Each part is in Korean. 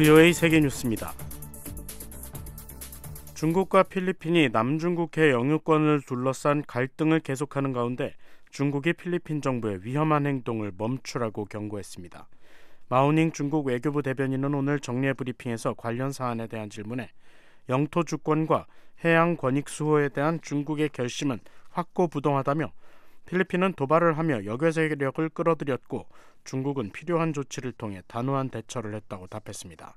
VOA 세계뉴스입니다. 중국과 필리핀이 남중국해 영유권을 둘러싼 갈등을 계속하는 가운데 중국이 필리핀 정부의 위험한 행동을 멈추라고 경고했습니다. 마우닝 중국 외교부 대변인은 오늘 정례 브리핑에서 관련 사안에 대한 질문에 영토 주권과 해양 권익 수호에 대한 중국의 결심은 확고부동하다며 필리핀은 도발을 하며 역외 세력을 끌어들였고 중국은 필요한 조치를 통해 단호한 대처를 했다고 답했습니다.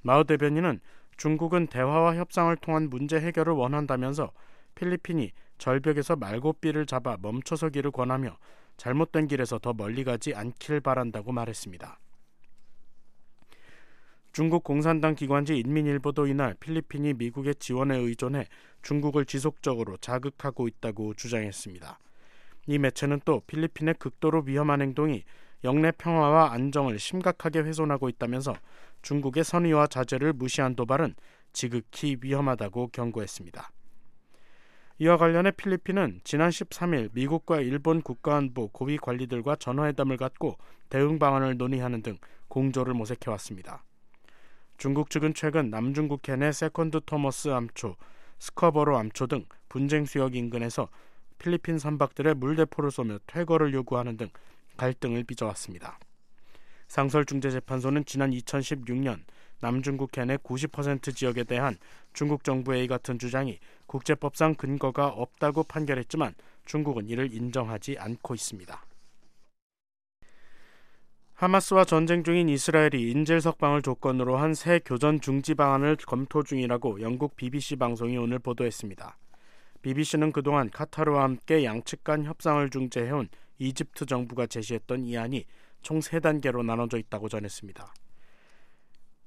마우 대변인은 중국은 대화와 협상을 통한 문제 해결을 원한다면서 필리핀이 절벽에서 말고삐를 잡아 멈춰서기를 권하며 잘못된 길에서 더 멀리 가지 않길 바란다고 말했습니다. 중국 공산당 기관지 인민일보도 이날 필리핀이 미국의 지원에 의존해 중국을 지속적으로 자극하고 있다고 주장했습니다. 이 매체는 또 필리핀의 극도로 위험한 행동이 역내 평화와 안정을 심각하게 훼손하고 있다면서 중국의 선의와 자제를 무시한 도발은 지극히 위험하다고 경고했습니다. 이와 관련해 필리핀은 지난 13일 미국과 일본 국가안보 고위 관리들과 전화회담을 갖고 대응 방안을 논의하는 등 공조를 모색해 왔습니다. 중국 측은 최근 남중국 해 내 세컨드 토머스 암초, 스커버로 암초 등 분쟁 수역 인근에서 필리핀 선박들의 물대포를 쏘며 퇴거를 요구하는 등 갈등을 빚어왔습니다. 상설중재재판소는 지난 2016년 남중국 해내 90% 지역에 대한 중국 정부의 이 같은 주장이 국제법상 근거가 없다고 판결했지만 중국은 이를 인정하지 않고 있습니다. 하마스와 전쟁 중인 이스라엘이 인질 석방을 조건으로 한 새 교전 중지 방안을 검토 중이라고 영국 BBC 방송이 오늘 보도했습니다. BBC는 그동안 카타르와 함께 양측 간 협상을 중재해온 이집트 정부가 제시했던 이 안이 총 3단계로 나눠져 있다고 전했습니다.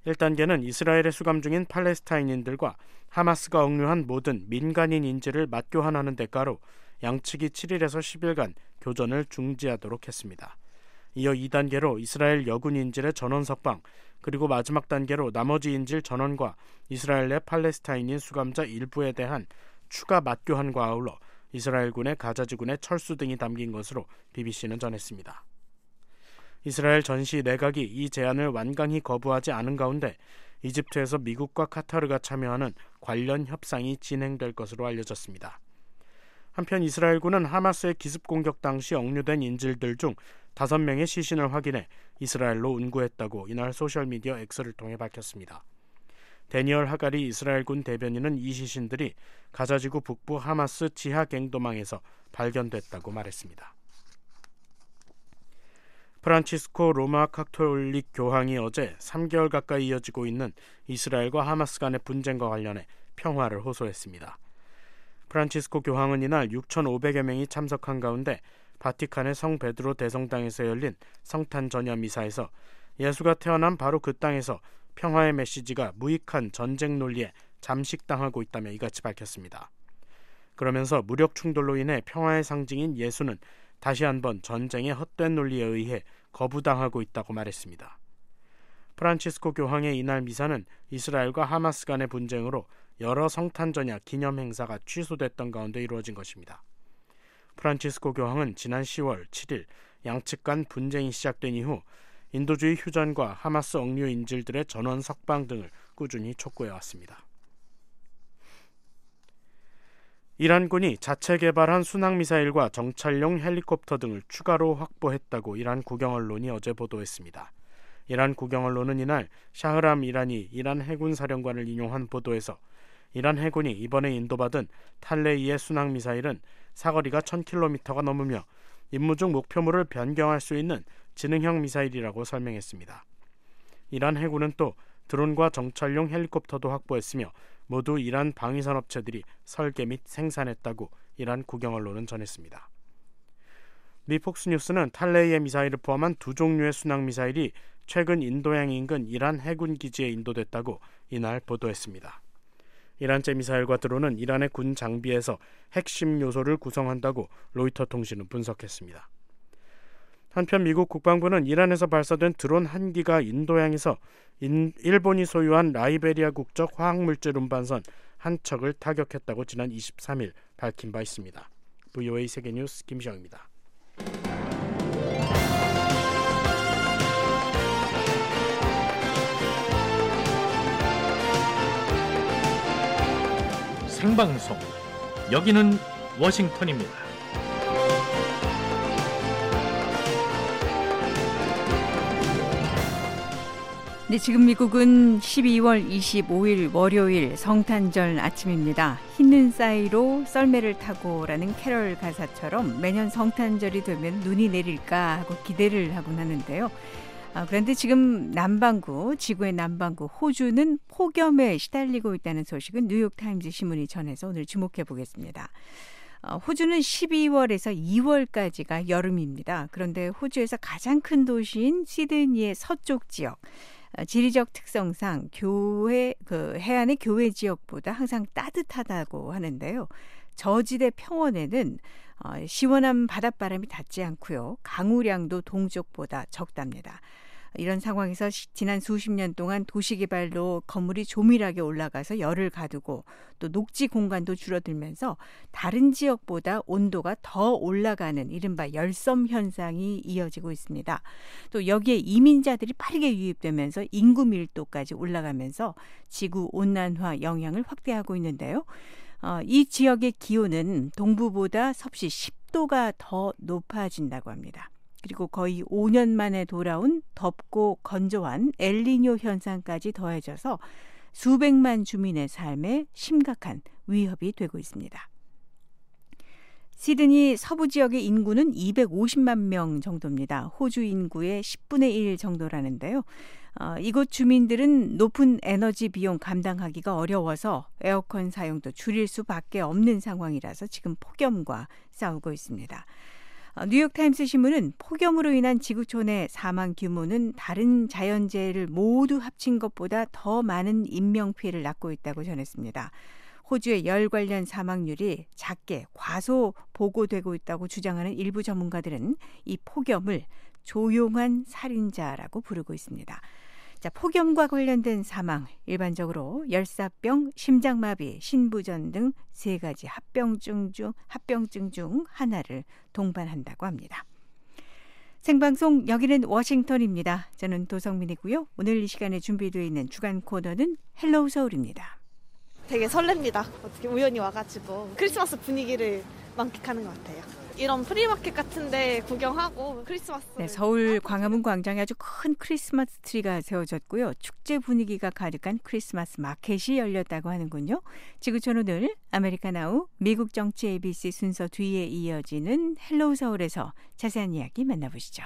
1단계는 이스라엘에 수감 중인 팔레스타인인들과 하마스가 억류한 모든 민간인 인질을 맞교환하는 대가로 양측이 7일에서 10일간 교전을 중지하도록 했습니다. 이어 2단계로 이스라엘 여군 인질의 전원 석방, 그리고 마지막 단계로 나머지 인질 전원과 이스라엘 내 팔레스타인인 수감자 일부에 대한 추가 맞교환과 아울러 이스라엘군의 가자지군의 철수 등이 담긴 것으로 BBC는 전했습니다. 이스라엘 전시 내각이 이 제안을 완강히 거부하지 않은 가운데 이집트에서 미국과 카타르가 참여하는 관련 협상이 진행될 것으로 알려졌습니다. 한편 이스라엘군은 하마스의 기습 공격 당시 억류된 인질들 중 다섯 명의 시신을 확인해 이스라엘로 운구했다고 이날 소셜미디어 X를 통해 밝혔습니다. 데니얼 하가리 이스라엘군 대변인은 이 시신들이 가자지구 북부 하마스 지하 갱도망에서 발견됐다고 말했습니다. 프란치스코 로마 카톨릭 교황이 어제 3개월 가까이 이어지고 있는 이스라엘과 하마스 간의 분쟁과 관련해 평화를 호소했습니다. 프란치스코 교황은 이날 6,500여 명이 참석한 가운데 바티칸의 성 베드로 대성당에서 열린 성탄 전야 미사에서 예수가 태어난 바로 그 땅에서 평화의 메시지가 무익한 전쟁 논리에 잠식당하고 있다며 이같이 밝혔습니다. 그러면서 무력 충돌로 인해 평화의 상징인 예수는 다시 한번 전쟁의 헛된 논리에 의해 거부당하고 있다고 말했습니다. 프란치스코 교황의 이날 미사는 이스라엘과 하마스 간의 분쟁으로 여러 성탄전야 기념 행사가 취소됐던 가운데 이루어진 것입니다. 프란치스코 교황은 지난 10월 7일 양측 간 분쟁이 시작된 이후 인도주의 휴전과 하마스 억류 인질들의 전원 석방 등을 꾸준히 촉구해 왔습니다. 이란군이 자체 개발한 순항 미사일과 정찰용 헬리콥터 등을 추가로 확보했다고 이란 국영 언론이 어제 보도했습니다. 이란 국영 언론은 이날 샤흐람 이란이 이란 해군 사령관을 인용한 보도에서 이란 해군이 이번에 인도받은 탈레이의 순항 미사일은 사거리가 1000km가 넘으며 임무 중 목표물을 변경할 수 있는 지능형 미사일이라고 설명했습니다. 이란 해군은 또 드론과 정찰용 헬리콥터도 확보했으며 모두 이란 방위산 업체들이 설계 및 생산했다고 이란 국영 언론은 전했습니다. 미 폭스 뉴스는 탈레이의 미사일을 포함한 두 종류의 순항 미사일이 최근 인도양 인근 이란 해군 기지에 인도됐다고 이날 보도했습니다. 이란제 미사일과 드론은 이란의 군 장비에서 핵심 요소를 구성한다고 로이터 통신은 분석했습니다. 한편 미국 국방부는 이란에서 발사된 드론 한 기가 인도양에서 인, 일본이 소유한 라이베리아 국적 화학물질 운반선 한 척을 타격했다고 지난 23일 밝힌 바 있습니다. VOA 세계뉴스 김시영입니다. 생방송 여기는 워싱턴입니다. 네, 지금 미국은 12월 25일 월요일 성탄절 아침입니다. 흰눈 사이로 썰매를 타고라는 캐럴 가사처럼 매년 성탄절이 되면 눈이 내릴까 하고 기대를 하곤 하는데요. 아, 그런데 지금 남반구, 지구의 남반구 호주는 폭염에 시달리고 있다는 소식은 뉴욕타임즈 신문이 전해서 오늘 주목해 보겠습니다. 어, 호주는 12월에서 2월까지가 여름입니다. 그런데 호주에서 가장 큰 도시인 시드니의 서쪽 지역, 어, 지리적 특성상 교회 그 해안의 교외 지역보다 항상 따뜻하다고 하는데요. 저지대 평원에는 어, 시원한 바닷바람이 닿지 않고요. 강우량도 동쪽보다 적답니다. 이런 상황에서 지난 수십 년 동안 도시개발로 건물이 조밀하게 올라가서 열을 가두고 또 녹지 공간도 줄어들면서 다른 지역보다 온도가 더 올라가는 이른바 열섬 현상이 이어지고 있습니다. 또 여기에 이민자들이 빠르게 유입되면서 인구 밀도까지 올라가면서 지구 온난화 영향을 확대하고 있는데요. 어, 이 지역의 기온은 동부보다 섭씨 10도가 더 높아진다고 합니다. 그리고 거의 5년 만에 돌아온 덥고 건조한 엘리뇨 현상까지 더해져서 수백만 주민의 삶에 심각한 위협이 되고 있습니다. 시드니 서부 지역의 인구는 250만 명 정도입니다. 호주 인구의 10분의 1 정도라는데요. 어, 이곳 주민들은 높은 에너지 비용 감당하기가 어려워서 에어컨 사용도 줄일 수밖에 없는 상황이라서 지금 폭염과 싸우고 있습니다. 어, 뉴욕타임스 신문은 폭염으로 인한 지구촌의 사망 규모는 다른 자연재해를 모두 합친 것보다 더 많은 인명피해를 낳고 있다고 전했습니다. 호주의 열 관련 사망률이 작게 과소 보고되고 있다고 주장하는 일부 전문가들은 이 폭염을 조용한 살인자라고 부르고 있습니다. 자, 폭염과 관련된 사망 일반적으로 열사병, 심장마비, 신부전 등 세 가지 합병증 중 합병증 중 하나를 동반한다고 합니다. 생방송 여기는 워싱턴입니다. 저는 도성민이고요. 오늘 이 시간에 준비되어 있는 주간 코너는 Hello 서울입니다. 되게 설렙니다. 어떻게 우연히 와가지고 크리스마스 분위기를 만끽하는 것 같아요. 이런 프리마켓 같은데 구경하고 크리스마스. 네, 서울 광화문 광장에 아주 큰 크리스마스 트리가 세워졌고요. 축제 분위기가 가득한 크리스마스 마켓이 열렸다고 하는군요. 지구촌 오늘 America Now 미국 정치 ABC 순서 뒤에 이어지는 Hello 서울에서 자세한 이야기 만나보시죠.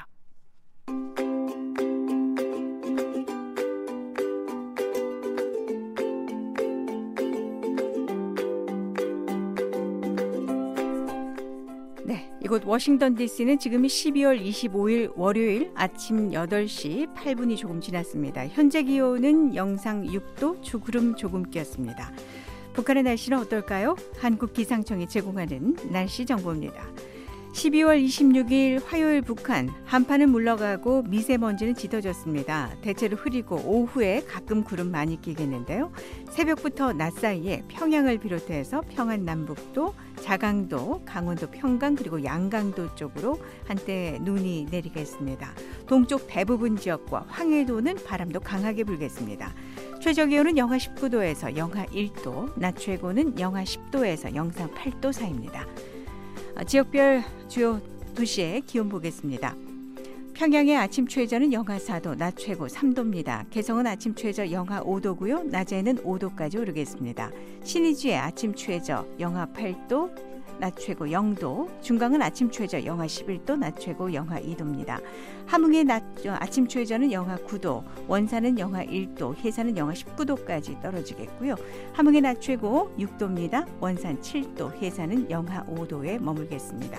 이곳 워싱턴 DC는 지금이 12월 25일 월요일 아침 8시 8분이 조금 지났습니다. 현재 기온은 영상 6도, 주구름 조금 끼었습니다. 북한의 날씨는 어떨까요? 한국 기상청이 제공하는 날씨 정보입니다. 12월 26일 화요일 북한 한파는 물러가고 미세먼지는 짙어졌습니다. 대체로 흐리고 오후에 가끔 구름 많이 끼겠는데요. 새벽부터 낮 사이에 평양을 비롯해서 평안 남북도, 자강도, 강원도 평강 그리고 양강도 쪽으로 한때 눈이 내리겠습니다. 동쪽 대부분 지역과 황해도는 바람도 강하게 불겠습니다. 최저 기온은 영하 19도에서 영하 1도, 낮 최고는 영하 10도에서 영상 8도 사이입니다. 아, 지역별 주요 도시의 기온 보겠습니다. 평양의 아침 최저는 영하 4도, 낮 최고 3도입니다. 개성은 아침 최저 영하 5도고요. 낮에는 5도까지 오르겠습니다. 신의주의 아침 최저 영하 8도, 낮 최고 0도, 중강은 아침 최저 영하 11도, 낮 최고 영하 2도입니다. 함흥의 낮 아침 최저는 영하 9도, 원산은 영하 1도, 해산은 영하 19도까지 떨어지겠고요. 함흥의 낮 최고 6도입니다. 원산 7도, 해산은 영하 5도에 머물겠습니다.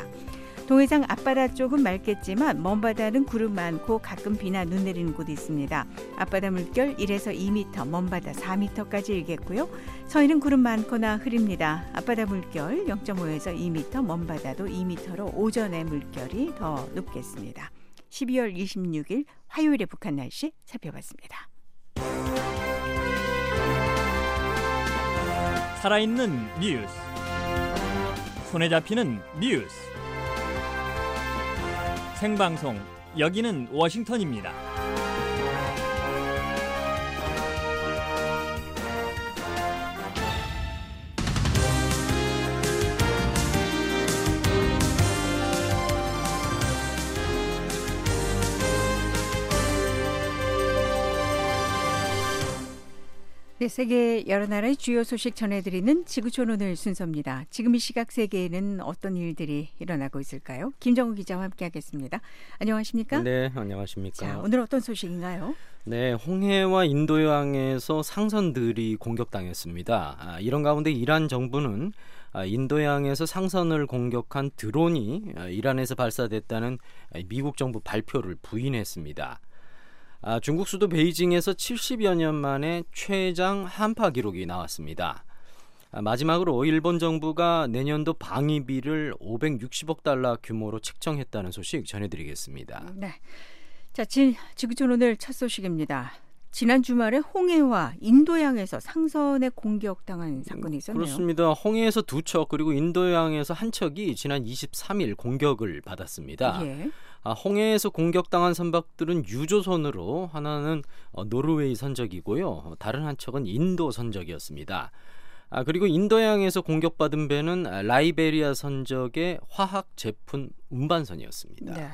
동해상 앞바다 쪽은 맑겠지만 먼바다는 구름 많고 가끔 비나 눈 내리는 곳이 있습니다. 앞바다 물결 1에서 2m, 먼바다 4m까지 일겠고요. 서해는 구름 많거나 흐립니다. 앞바다 물결 0.5에서 2m, 먼바다도 2m로 오전에 물결이 더 높겠습니다. 12월 26일 화요일의 북한 날씨 살펴봤습니다. 살아있는 뉴스 손에 잡히는 뉴스 생방송 여기는 워싱턴입니다. 네, 세계 여러 나라의 주요 소식 전해드리는 지구촌 오늘 순서입니다. 지금 이 시각 세계에는 어떤 일들이 일어나고 있을까요? 김정우 기자와 함께하겠습니다. 안녕하십니까? 네, 안녕하십니까? 자, 오늘 어떤 소식인가요? 네, 홍해와 인도양에서 상선들이 공격당했습니다. 아, 이런 가운데 이란 정부는 아, 인도양에서 상선을 공격한 드론이 아, 이란에서 발사됐다는 미국 정부 발표를 부인했습니다. 아, 중국 수도 베이징에서 70여 년 만에 최장 한파 기록이 나왔습니다. 아, 마지막으로 일본 정부가 내년도 방위비를 560억 달러 규모로 책정했다는 소식 전해드리겠습니다. 네. 자, 지, 지구촌 오늘 첫 소식입니다. 지난 주말에 홍해와 인도양에서 상선에 공격당한 사건이 있었네요. 그렇습니다. 홍해에서 두 척 그리고 인도양에서 한 척이 지난 23일 공격을 받았습니다. 예. 아, 홍해에서 공격당한 선박들은 유조선으로 하나는 어, 노르웨이 선적이고요. 다른 한 척은 인도 선적이었습니다. 아, 그리고 인도양에서 공격받은 배는 라이베리아 선적의 화학 제품 운반선이었습니다. 네.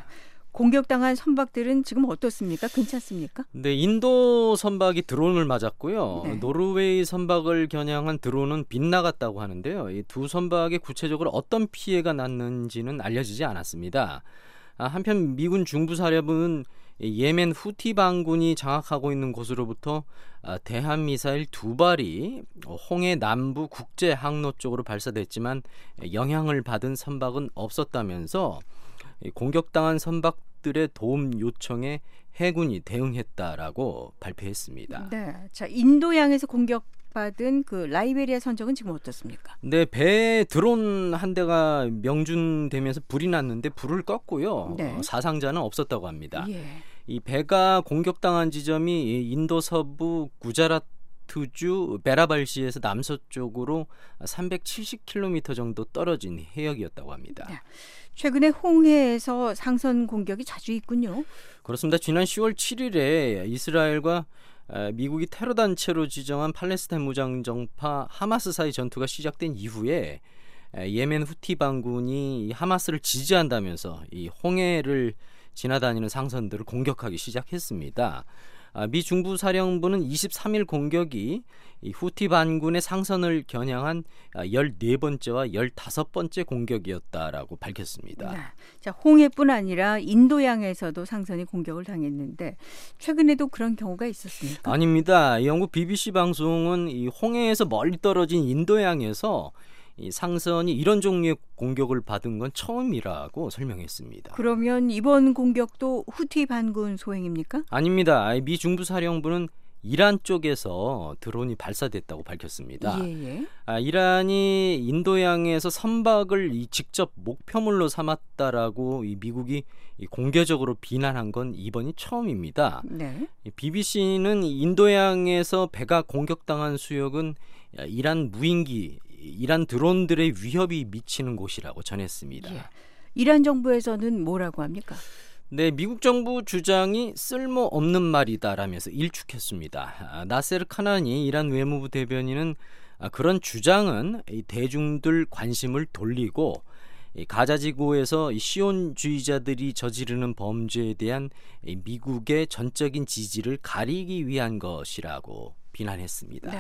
공격당한 선박들은 지금 어떻습니까? 괜찮습니까? 네, 인도 선박이 드론을 맞았고요. 네. 노르웨이 선박을 겨냥한 드론은 빗나갔다고 하는데요. 이 두 선박에 구체적으로 어떤 피해가 났는지는 알려지지 않았습니다. 아, 한편 미군 중부 사령부는 예멘 후티 반군이 장악하고 있는 곳으로부터 아, 대한 미사일 두 발이 홍해 남부 국제 항로 쪽으로 발사됐지만 영향을 받은 선박은 없었다면서 공격당한 선박들의 도움 요청에 해군이 대응했다라고 발표했습니다. 네. 자, 인도양에서 공격 받은 그 라이베리아 선적은 지금 어떻습니까? 네, 배 드론 한 대가 명준되면서 불이 났는데 불을 껐고요. 네. 어, 사상자는 없었다고 합니다. 예. 이 배가 공격당한 지점이 인도 서부 구자라트주 베라발시에서 남서쪽으로 370km 정도 떨어진 해역이었다고 합니다. 네. 최근에 홍해에서 상선 공격이 자주 있군요. 그렇습니다. 지난 10월 7일에 이스라엘과 에, 미국이 테러 단체로 지정한 팔레스타인 무장 정파 하마스 사이 전투가 시작된 이후에 에, 예멘 후티 반군이 이 하마스를 지지한다면서 이 홍해를 지나다니는 상선들을 공격하기 시작했습니다. 아, 미 중부 사령부는 23일 공격이 이 후티 반군의 상선을 겨냥한 아, 14번째와 15번째 공격이었다라고 밝혔습니다. 네. 자, 홍해뿐 아니라 인도양에서도 상선이 공격을 당했는데 최근에도 그런 경우가 있었습니까? 아닙니다. 영국 BBC 방송은 이 홍해에서 멀리 떨어진 인도양에서 이 상선이 이런 종류의 공격을 받은 건 처음이라고 설명했습니다. 그러면 이번 공격도 후티 반군 소행입니까? 아닙니다. 미 중부 사령부는 이란 쪽에서 드론이 발사됐다고 밝혔습니다. 예, 예. 아, 이란이 인도양에서 선박을 이 직접 목표물로 삼았다라고 이 미국이 이 공개적으로 비난한 건 이번이 처음입니다. 네. 이 BBC는 인도양에서 배가 공격당한 수역은 이란 무인기, 이란 드론들의 위협이 미치는 곳이라고 전했습니다. 예. 이란 정부에서는 뭐라고 합니까? 네, 미국 정부 주장이 쓸모 없는 말이다라면서 일축했습니다. 아, 나세르 카나니 이란 외무부 대변인은 아, 그런 주장은 이 대중들 관심을 돌리고 이 가자 지구에서 이 시온주의자들이 저지르는 범죄에 대한 이 미국의 전적인 지지를 가리기 위한 것이라고 비난했습니다. 네.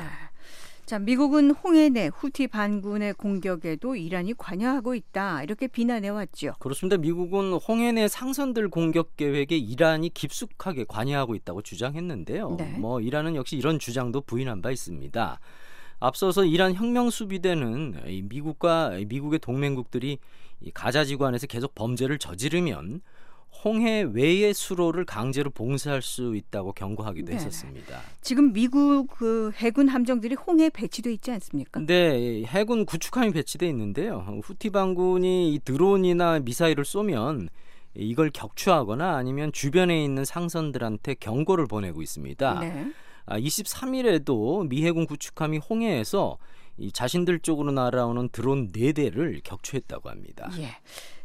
자, 미국은 홍해 내 후티 반군의 공격에도 이란이 관여하고 있다. 이렇게 비난해 왔죠. 그렇습니다. 미국은 홍해내 상선들 공격 계획에 이란이 깊숙하게 관여하고 있다고 주장했는데요. 네. 뭐 이란은 역시 이런 주장도 부인한 바 있습니다. 앞서서 이란 혁명 수비대는 이 미국과 미국의 동맹국들이 이 가자 지구 안에서 계속 범죄를 저지르면 홍해 외의 수로를 강제로 봉쇄할 수 있다고 경고하기도 네. 했었습니다. 지금 미국 그 해군 함정들이 홍해에 배치돼 있지 않습니까? 네, 해군 구축함이 배치돼 있는데요. 후티 반군이 이 드론이나 미사일을 쏘면 이걸 격추하거나 아니면 주변에 있는 상선들한테 경고를 보내고 있습니다. 네. 아, 23일에도 미 해군 구축함이 홍해에서 이 자신들 쪽으로 날아오는 드론 4대를 격추했다고 합니다. 예.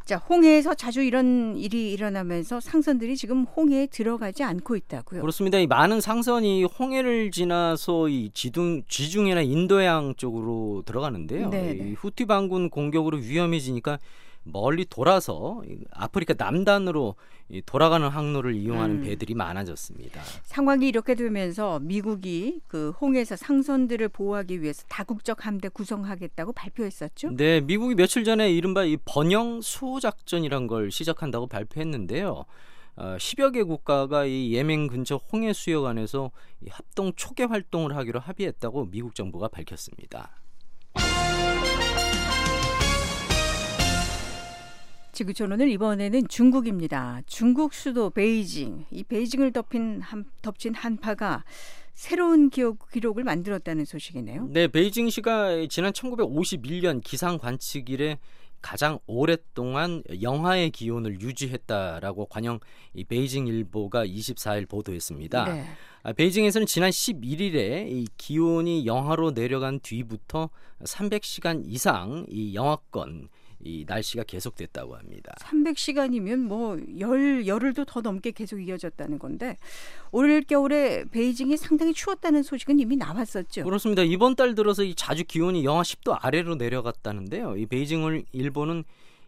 자, 홍해에서 자주 이런 일이 일어나면서 상선들이 지금 홍해에 들어가지 않고 있다고요. 그렇습니다. 이 많은 상선이 홍해를 지나서 이 지둥, 지중해나 인도양 쪽으로 들어가는데요. 네네. 이 후티 반군 공격으로 위험해지니까 멀리 돌아서 아프리카 남단으로 돌아가는 항로를 이용하는 음. 배들이 많아졌습니다. 상황이 이렇게 되면서 미국이 그 홍해에서 상선들을 보호하기 위해서 다국적 함대 구성하겠다고 발표했었죠. 네, 미국이 며칠 전에 이른바 이 번영 수호 작전이란 걸 시작한다고 발표했는데요. 어, 10여 개 국가가 이 예멘 근처 홍해 수역 안에서 이 합동 초계 활동을 하기로 합의했다고 미국 정부가 밝혔습니다. 지구촌오늘 이번에는 중국입니다. 중국 수도 베이징. 이 베이징을 덮인 한, 덮친 한파가 새로운 기록, 기록을 만들었다는 소식이네요. 네, 베이징시가 지난 1951년 기상 관측 이래 가장 오랫동안 영하의 기온을 유지했다라고 관영 이 베이징 일보가 24일 보도했습니다. 네. 아, 베이징에서는 지난 11일에 이 기온이 영하로 내려간 뒤부터 300시간 이상 이 영하권 이 날씨가 계속됐다고 합니다. 300시간이면 뭐 열, 열흘도 더 넘게 계속 이어졌다는 건데 올 겨울에 베이징이 상당히 추웠다는 소식은 이미 나왔었죠. 그렇습니다. 이번 달 들어서 이 자주 기온이 영하 10도 아래로 내려갔다는데요. 이 베이징을 일본은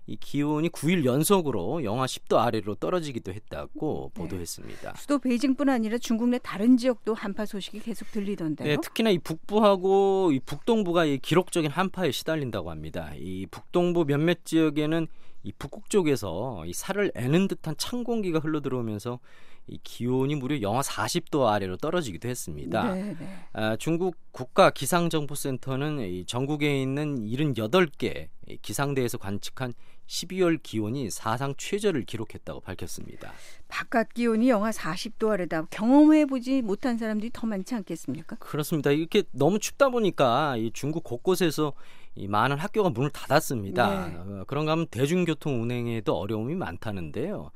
이 기온이 9일 연속으로 영하 10도 아래로 떨어지기도 했다고 네. 보도했습니다. 수도 베이징뿐 아니라 중국 내 다른 지역도 한파 소식이 계속 들리던데요. 네, 특히나 이 북부하고 이 북동부가 이 기록적인 한파에 시달린다고 합니다. 이 북동부 몇몇 지역에는 이 북극 쪽에서 이 살을 애는 듯한 찬 공기가 흘러 들어오면서 이 기온이 무려 영하 40도 아래로 떨어지기도 했습니다. 네, 네. 아, 중국 국가 기상정보센터는 이 전국에 있는 78개 기상대에서 관측한 12월 기온이 사상 최저를 기록했다고 밝혔습니다. 바깥 기온이 영하 40도 아래다. 경험해 보지 못한 사람들이 더 많지 않겠습니까? 그렇습니다. 이렇게 너무 춥다 보니까 이 중국 곳곳에서 이 많은 학교가 문을 닫았습니다. 네. 어, 그런가 하면 대중교통 운행에도 어려움이 많다는데요.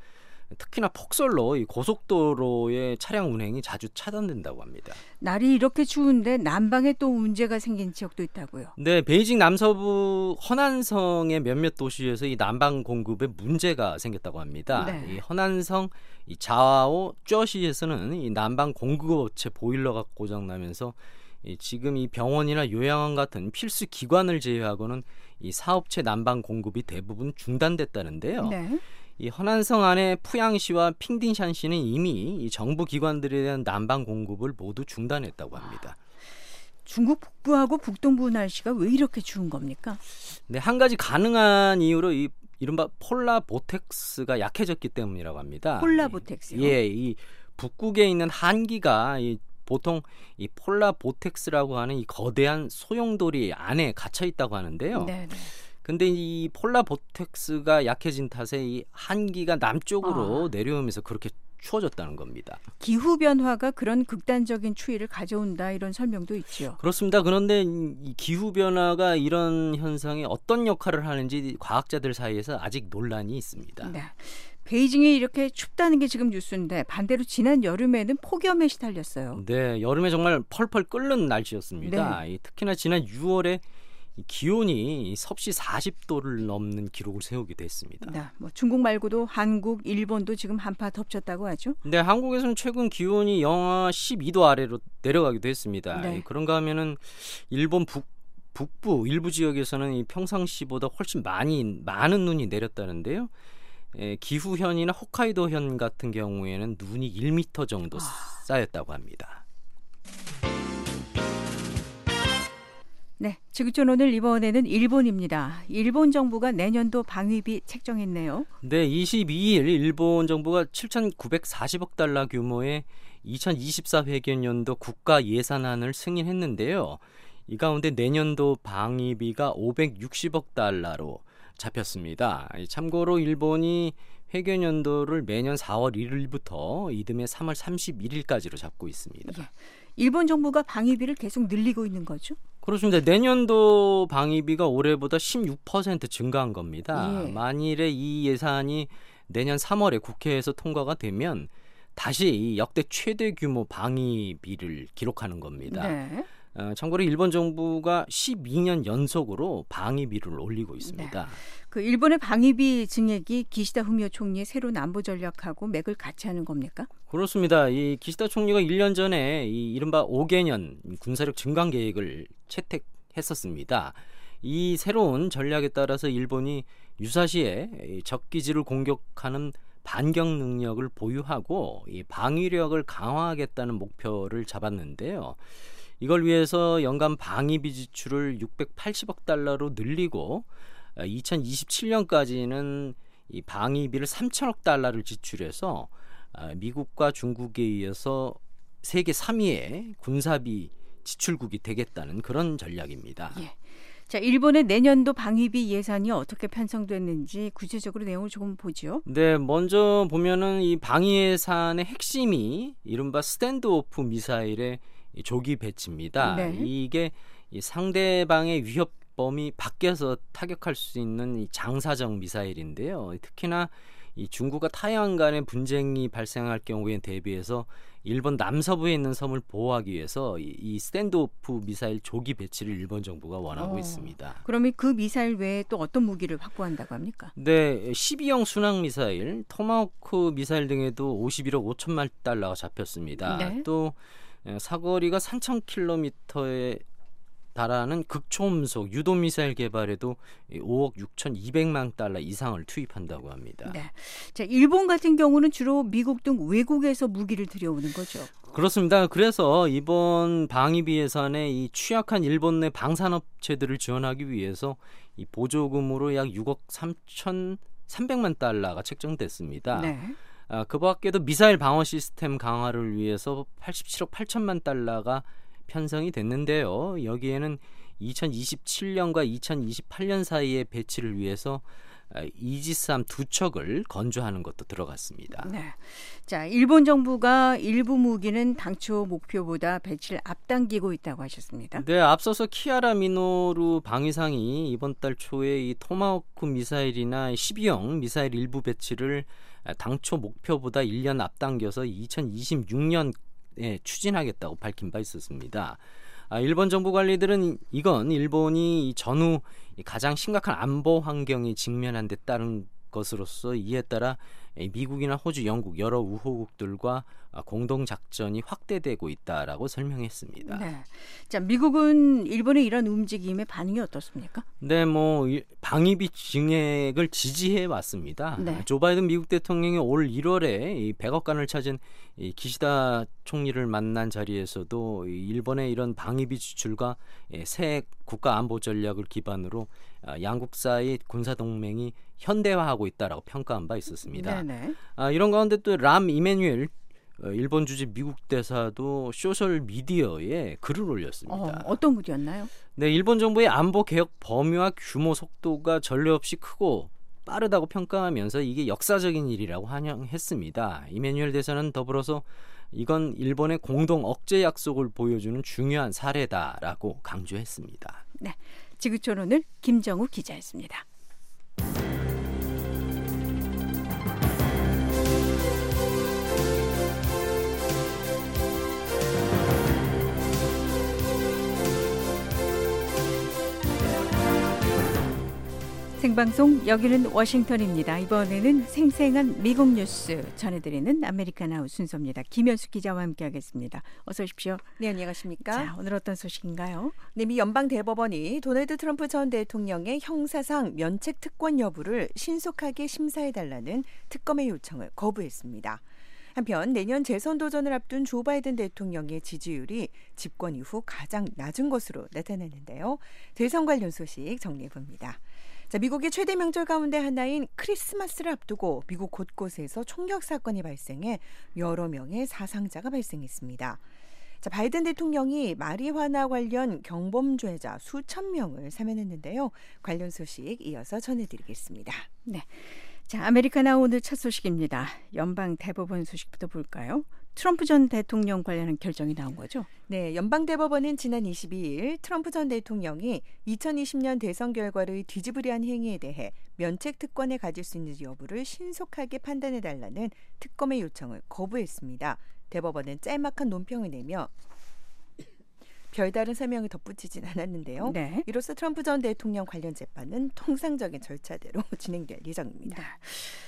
특히나 폭설로 이 고속도로의 차량 운행이 자주 차단된다고 합니다. 날이 이렇게 추운데 남방에 또 문제가 생긴 지역도 있다고요. 네, 베이징 남서부 허난성의 몇몇 도시에서 이 난방 공급에 문제가 생겼다고 합니다. 네. 이 허난성 이 자와오 쩌시에서는 이 난방 공급업체 보일러가 고장나면서 이 지금 이 병원이나 요양원 같은 필수 기관을 제외하고는 이 사업체 난방 공급이 대부분 중단됐다는데요. 네. 이 허난성 안에 푸양시와 핑딩샨시는 이미 이 정부 기관들에 대한 난방 공급을 모두 중단했다고 합니다. 중국 북부하고 북동부 날씨가 왜 이렇게 추운 겁니까? 네, 한 가지 가능한 이유로 이 이른바 폴라 보텍스가 약해졌기 때문이라고 합니다. 폴라 보텍스요? 예, 이 북극에 있는 한기가 이 보통 이 폴라 보텍스라고 하는 이 거대한 소용돌이 안에 갇혀 있다고 하는데요. 네, 네. 근데 이 폴라 보텍스가 약해진 탓에 이 한기가 남쪽으로 아. 내려오면서 그렇게 추워졌다는 겁니다. 기후 변화가 그런 극단적인 추위를 가져온다 이런 설명도 있죠. 그렇습니다. 그런데 이 기후 변화가 이런 현상에 어떤 역할을 하는지 과학자들 사이에서 아직 논란이 있습니다. 네. 베이징이 이렇게 춥다는 게 지금 뉴스인데 반대로 지난 여름에는 폭염에 시달렸어요. 네, 여름에 정말 펄펄 끓는 날씨였습니다. 네. 이 특히나 지난 6월에 이 기온이 섭씨 40도를 넘는 기록을 세우기도 했습니다. 네, 뭐 중국 말고도 한국, 일본도 지금 한파 덮쳤다고 하죠. 근데 한국에서는 최근 기온이 영하 12도 아래로 내려가기도 했습니다. 네. 이 그런가 하면은 일본 북 북부 일부 지역에서는 이 평상시보다 훨씬 많이 많은 눈이 내렸다는데요. 에, 기후현이나 홋카이도현 같은 경우에는 눈이 1m 정도 아. 쌓였다고 합니다. 네, 지구촌 오늘 이번에는 일본입니다. 일본 정부가 내년도 방위비 책정했네요. 네, 22일 일본 정부가 7,940억 달러 규모의 2024 회계연도 국가 예산안을 승인했는데요. 이 가운데 내년도 방위비가 560억 달러로 잡혔습니다. 참고로 일본이 회계연도를 매년 4월 1일부터 이듬해 3월 31일까지로 잡고 있습니다. 예. 일본 정부가 방위비를 계속 늘리고 있는 거죠. 그렇습니다. 내년도 방위비가 올해보다 16% 증가한 겁니다. 예. 만일에 이 예산이 내년 3월에 국회에서 통과가 되면 다시 이 역대 최대 규모 방위비를 기록하는 겁니다. 네. 어, 참고로 일본 정부가 12년 연속으로 방위비를 올리고 있습니다. 그 일본의 방위비 증액이 기시다 후미오 총리의 새로운 안보 전략하고 맥을 같이 하는 겁니까? 그렇습니다. 이 기시다 총리가 1년 전에 이 이른바 5개년 군사력 증강 계획을 채택했었습니다. 이 새로운 전략에 따라서 일본이 유사시에 적기지를 공격하는 반격 능력을 보유하고 이 방위력을 강화하겠다는 목표를 잡았는데요. 이걸 위해서 연간 방위비 지출을 680억 달러로 늘리고 2027년까지는 어, 이 방위비를 3천억 달러를 지출해서 어, 미국과 중국에 의해서 세계 3위의 군사비 지출국이 되겠다는 그런 전략입니다. 예. 자, 일본의 내년도 방위비 예산이 어떻게 편성됐는지 구체적으로 내용을 조금 보죠. 네, 먼저 보면은 이 방위 예산의 핵심이 이른바 스탠드오프 미사일의 조기 배치입니다. 네. 이게 상대방의 위협 범위 밖에서 타격할 수 있는 이 장사정 미사일인데요. 특히나 이 중국과 타이완 간의 분쟁이 발생할 경우에 대비해서 일본 남서부에 있는 섬을 보호하기 위해서 이, 이 standoff 미사일 조기 배치를 일본 정부가 원하고 어, 있습니다. 그러면 그 미사일 외에 또 어떤 무기를 확보한다고 합니까? 네, 12형 순항 미사일, 토마호크 미사일 등에도 51억 5천만 달러가 잡혔습니다. 네. 또 사거리가 3,000km에 달하는 극초음속 유도 미사일 개발에도 5억 6,200만 달러 이상을 투입한다고 합니다. 네. 자, 일본 같은 경우는 주로 미국 등 외국에서 무기를 들여오는 거죠. 그렇습니다. 그래서 이번 방위비 예산에 이 취약한 일본 내 방산업체들을 지원하기 위해서 이 보조금으로 약 6억 3천 3백만 달러가 책정됐습니다. 네. 아, 그 밖에도 미사일 방어 시스템 강화를 위해서 87억 8천만 달러가 편성이 됐는데요. 여기에는 2027년과 2028년 사이에 배치를 위해서 아, 이지스함 두 척을 건조하는 것도 들어갔습니다. 네. 자, 일본 정부가 일부 무기는 당초 목표보다 배치를 앞당기고 있다고 하셨습니다. 네, 앞서서 기하라 미노루 방위상이 이번 달 초에 이 토마호크 미사일이나 12형 미사일 일부 배치를 당초 목표보다 1년 앞당겨서 2026년 예, 추진하겠다고 밝힌 바 있었습니다. 아, 일본 정부 관리들은 이건 일본이 전후 가장 심각한 안보 환경이 직면한 데 따른 것으로서 이에 따라 미국이나 호주, 영국 여러 우호국들과 공동 작전이 확대되고 있다라고 설명했습니다. 네. 자, 미국은 일본의 이런 움직임에 반응이 어떻습니까? 네, 뭐 방위비 증액을 지지해 왔습니다. 네. 조 바이든 미국 대통령이 올 1월에 이 백악관을 찾은 이 기시다 총리를 만난 자리에서도 일본의 이런 방위비 지출과 새 국가 안보 전략을 기반으로 아, 양국 사이 군사 동맹이 현대화하고 있다라고 평가한 바 있었습니다. 아, 이런 가운데 또 람 이매뉴얼 어, 일본 주재 미국 대사도 소셜 미디어에 글을 올렸습니다. 어, 떤 글이었나요? 네, 일본 정부의 안보 개혁 범위와 규모 속도가 전례 없이 크고 빠르다고 평가하면서 이게 역사적인 일이라고 환영했습니다. 이메뉴엘 대사는 더불어서 이건 일본의 공동 억제 약속을 보여주는 중요한 사례다라고 강조했습니다. 네, 지구촌 오늘 김정우 기자였습니다. 생방송 여기는 워싱턴입니다. 이번에는 생생한 미국 뉴스 전해드리는 아메리카나우 순서입니다. 김현수 기자와 함께하겠습니다. 어서 오십시오. 네, 안녕하십니까? 자, 오늘 어떤 소식인가요? 네, 미 연방 대법원이 도널드 트럼프 전 대통령의 형사상 면책 특권 여부를 신속하게 심사해 달라는 특검의 요청을 거부했습니다. 한편 내년 재선 도전을 앞둔 조 바이든 대통령의 지지율이 집권 이후 가장 낮은 것으로 나타났는데요. 대선 관련 소식 정리해 봅니다. 자, 미국의 최대 명절 가운데 하나인 크리스마스를 앞두고 미국 곳곳에서 총격 사건이 발생해 여러 명의 사상자가 발생했습니다. 자, 바이든 대통령이 마리화나 관련 경범죄자 수천 명을 사면했는데요. 관련 소식 이어서 전해드리겠습니다. 네. 자, 아메리카나 오늘 첫 소식입니다. 연방 대법원 소식부터 볼까요? 트럼프 전 대통령 관련한 결정이 나온 거죠? 네, 연방대법원은 지난 22일 트럼프 전 대통령이 2020년 대선 결과를 뒤집으려한 행위에 대해 면책 특권을 가질 수 있는지 여부를 신속하게 판단해 달라는 특검의 요청을 거부했습니다. 대법원은 짤막한 논평을 내며 별다른 설명을 덧붙이진 않았는데요. 네. 이로써 트럼프 전 대통령 관련 재판은 통상적인 절차대로 진행될 예정입니다. 네.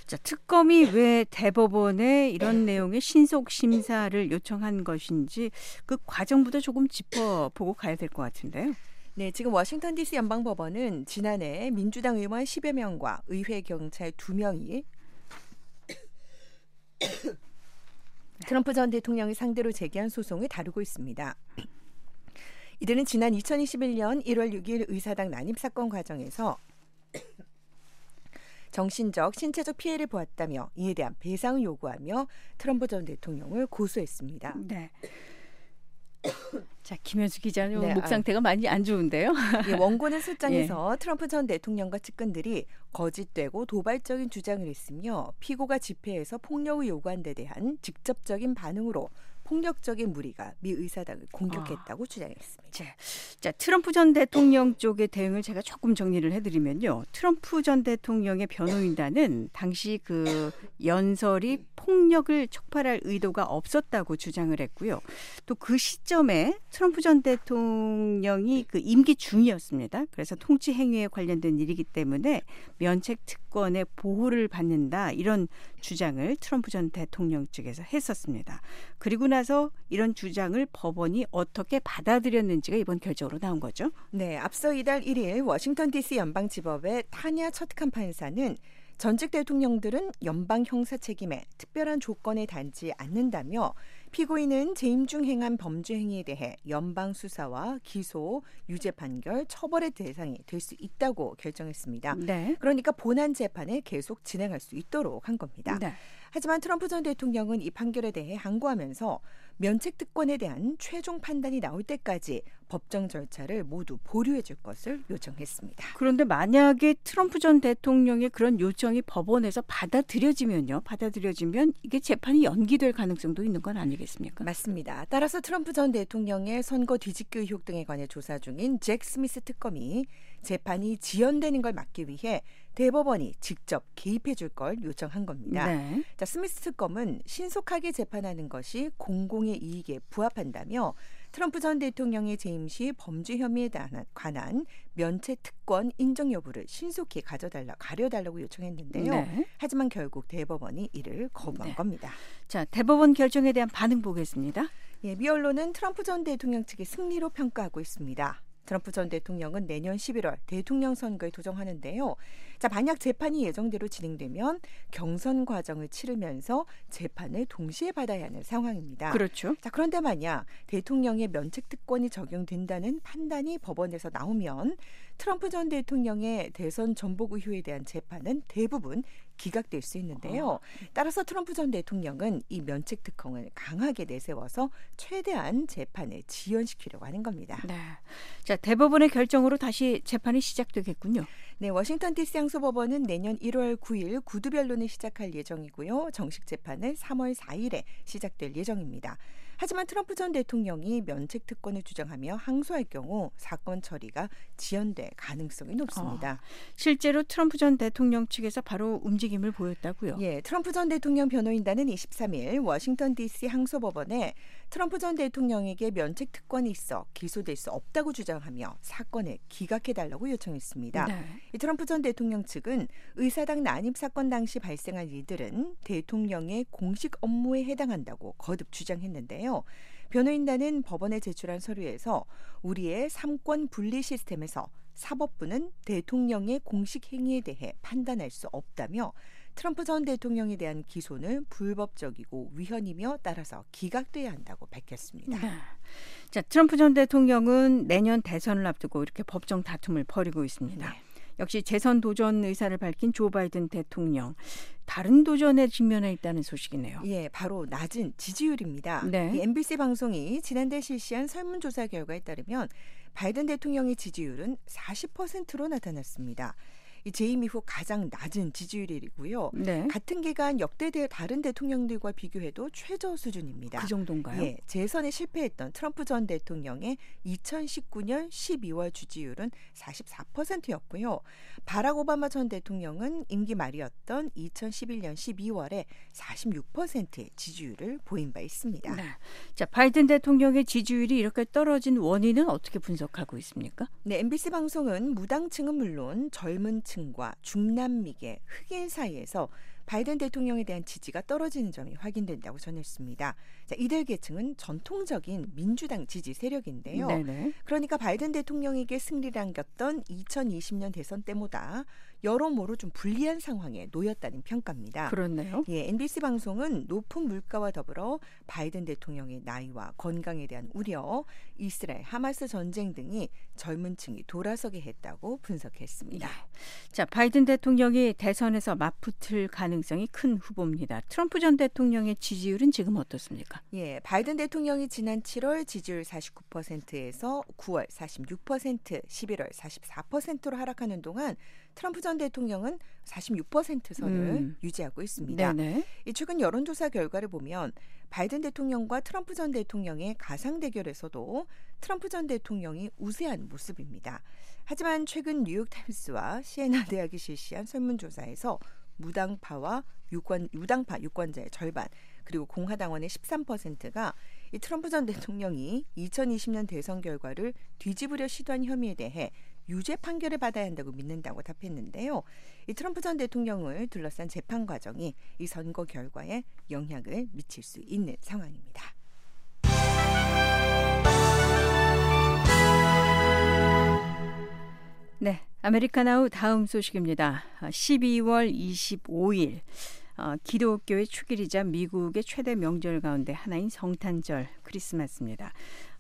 자, 특검이 왜 대법원에 이런 내용의 신속 심사를 요청한 것인지 그 과정부터 조금 짚어보고 가야 될 것 같은데요. 네, 지금 워싱턴 DC 연방 법원은 지난해 민주당 의원 10여 명과 의회 경찰 2명이 트럼프 전 대통령이 상대로 제기한 소송을 다루고 있습니다. 이들은 지난 2021년 1월 6일 의사당 난입 사건 과정에서 정신적, 신체적 피해를 보았다며 이에 대한 배상을 요구하며 트럼프 전 대통령을 고소했습니다. 네. 자, 김현수 기자는 네, 목 아. 상태가 많이 안 좋은데요. 예, 원고는 술장에서 트럼프 전 대통령과 측근들이 거짓되고 도발적인 주장을 했으며 피고가 집회에서 폭력을 요구한 데 대한 직접적인 반응으로 폭력적인 무리가 미 의사당을 공격했다고 주장했습니다. 자, 자, 트럼프 전 대통령 쪽의 대응을 제가 조금 정리를 해드리면요. 트럼프 전 대통령의 변호인단은 당시 그 연설이 폭력을 촉발할 의도가 없었다고 주장을 했고요. 또 그 시점에 트럼프 전 대통령이 그 임기 중이었습니다. 그래서 통치 행위에 관련된 일이기 때문에 면책 특 권의 보호를 받는다 이런 주장을 트럼프 전 대통령 측에서 했었습니다. 그리고 나서 이런 주장을 법원이 어떻게 받아들였는지가 이번 결정으로 나온 거죠. 네, 앞서 이달 1일 워싱턴 DC 연방 지법의 타냐 첫 판사는 전직 대통령들은 연방 형사 책임에 특별한 조건에 단지 않는다며 피고인은 재임 중 행한 범죄 행위에 대해 연방 수사와 기소, 유죄 판결, 처벌의 대상이 될 수 있다고 결정했습니다. 네. 그러니까 본안 재판을 계속 진행할 수 있도록 한 겁니다. 네. 하지만 트럼프 전 대통령은 이 판결에 대해 항고하면서 면책 특권에 대한 최종 판단이 나올 때까지 법정 절차를 모두 보류해 줄 것을 요청했습니다. 그런데 만약에 트럼프 전 대통령의 그런 요청이 법원에서 받아들여지면요. 받아들여지면 이게 재판이 연기될 가능성도 있는 건 아니겠습니까? 맞습니다. 따라서 트럼프 전 대통령의 선거 뒤집기 의혹 등에 관해 조사 중인 잭 스미스 특검이 재판이 지연되는 걸 막기 위해 대법원이 직접 개입해 줄 걸 요청한 겁니다. 네. 자, 스미스 특검은 신속하게 재판하는 것이 공공의 이익에 부합한다며 트럼프 전 대통령의 재임 시 범죄 혐의에 관한 면책 특권 인정 여부를 신속히 가져달라 가려달라고 요청했는데요. 네. 하지만 결국 대법원이 이를 거부한 네. 겁니다. 자, 대법원 결정에 대한 반응 보겠습니다. 예, 미 언론은 트럼프 전 대통령 측의 승리로 평가하고 있습니다. 트럼프 전 대통령은 내년 11월 대통령 선거에 도전하는데요. 자, 만약 재판이 예정대로 진행되면 경선 과정을 치르면서 재판을 동시에 받아야 하는 상황입니다. 그렇죠. 자, 그런데 만약 대통령의 면책 특권이 적용된다는 판단이 법원에서 나오면 트럼프 전 대통령의 대선 전복 의혹에 대한 재판은 대부분 기각될 수 있는데요. 따라서 트럼프 전 대통령은 이 면책 특권을 강하게 내세워서 최대한 재판을 지연시키려고 하는 겁니다. 네. 자, 대법원의 결정으로 다시 재판이 시작되겠군요. 네, 워싱턴 DC 항소법원은 내년 1월 9일 구두 변론을 시작할 예정이고요. 정식 재판은 3월 4일에 시작될 예정입니다. 하지만 트럼프 전 대통령이 면책 특권을 주장하며 항소할 경우 사건 처리가 지연될 가능성이 높습니다. 실제로 트럼프 전 대통령 측에서 바로 움직임을 보였다고요. 예, 트럼프 전 대통령 변호인단은 23일 워싱턴 DC 항소법원에 트럼프 전 대통령에게 면책 특권이 있어 기소될 수 없다고 주장하며 사건을 기각해 달라고 요청했습니다. 네. 이 트럼프 전 대통령 측은 의사당 난입 사건 당시 발생한 일들은 대통령의 공식 업무에 해당한다고 거듭 주장했는데요. 변호인단은 법원에 제출한 서류에서 우리의 삼권 분리 시스템에서 사법부는 대통령의 공식 행위에 대해 판단할 수 없다며 트럼프 전 대통령에 대한 기소는 불법적이고 위헌이며 따라서 기각돼야 한다고 밝혔습니다. 네. 자, 트럼프 전 대통령은 내년 대선을 앞두고 이렇게 법정 다툼을 벌이고 있습니다. 네. 역시 재선 도전 의사를 밝힌 조 바이든 대통령 다른 도전에 직면해 있다는 소식이네요. 예, 바로 낮은 지지율입니다. 네. 이 MBC 방송이 지난달 실시한 설문조사 결과에 따르면 바이든 대통령의 지지율은 40%로 나타났습니다. 이 재임 이후 가장 낮은 지지율이고요. 네. 같은 기간 역대 대 다른 대통령들과 비교해도 최저 수준입니다. 그 정도인가요? 예, 재선에 실패했던 트럼프 전 대통령의 2019년 12월 지지율은 44%였고요. 바락 오바마 전 대통령은 임기 말이었던 2011년 12월에 46%의 지지율을 보인 바 있습니다. 네. 자, 바이든 대통령의 지지율이 이렇게 떨어진 원인은 어떻게 분석하고 있습니까? 네, MBC 방송은 무당층은 물론 젊은 층과 중남미계 흑인 사이에서 바이든 대통령에 대한 지지가 떨어지는 점이 확인된다고 전했습니다. 자, 이들 계층은 전통적인 민주당 지지 세력인데요. 네네. 그러니까 바이든 대통령에게 승리를 안겼던 2020년 대선 때보다 여러모로 좀 불리한 상황에 놓였다는 평가입니다. 그렇네요. 예, NBC 방송은 높은 물가와 더불어 바이든 대통령의 나이와 건강에 대한 우려, 이스라엘 하마스 전쟁 등이 젊은 층이 돌아서게 했다고 분석했습니다. 자, 바이든 대통령이 대선에서 맞붙을 가능성이 큰 후보입니다. 트럼프 전 대통령의 지지율은 지금 어떻습니까? 예, 바이든 대통령이 지난 7월 지지율 49%에서 9월 46%, 11월 44%로 하락하는 동안 트럼프 전 대통령은 46% 선을 음. 유지하고 있습니다. 네네. 이 최근 여론조사 결과를 보면 바이든 대통령과 트럼프 전 대통령의 가상 대결에서도 트럼프 전 대통령이 우세한 모습입니다. 하지만 최근 뉴욕타임스와 시에나 대학이 실시한 설문조사에서 무당파와 유권, 유당파 유권자의 절반 그리고 공화당원의 13%가 이 트럼프 전 대통령이 2020년 대선 결과를 뒤집으려 시도한 혐의에 대해 유죄 판결을 받아야 한다고 믿는다고 답했는데요. 이 트럼프 전 대통령을 둘러싼 재판 과정이 이 선거 결과에 영향을 미칠 수 있는 상황입니다. 네, 아메리카나우 다음 소식입니다. 12월 25일 어, 기독교의 축일이자 미국의 최대 명절 가운데 하나인 성탄절 크리스마스입니다.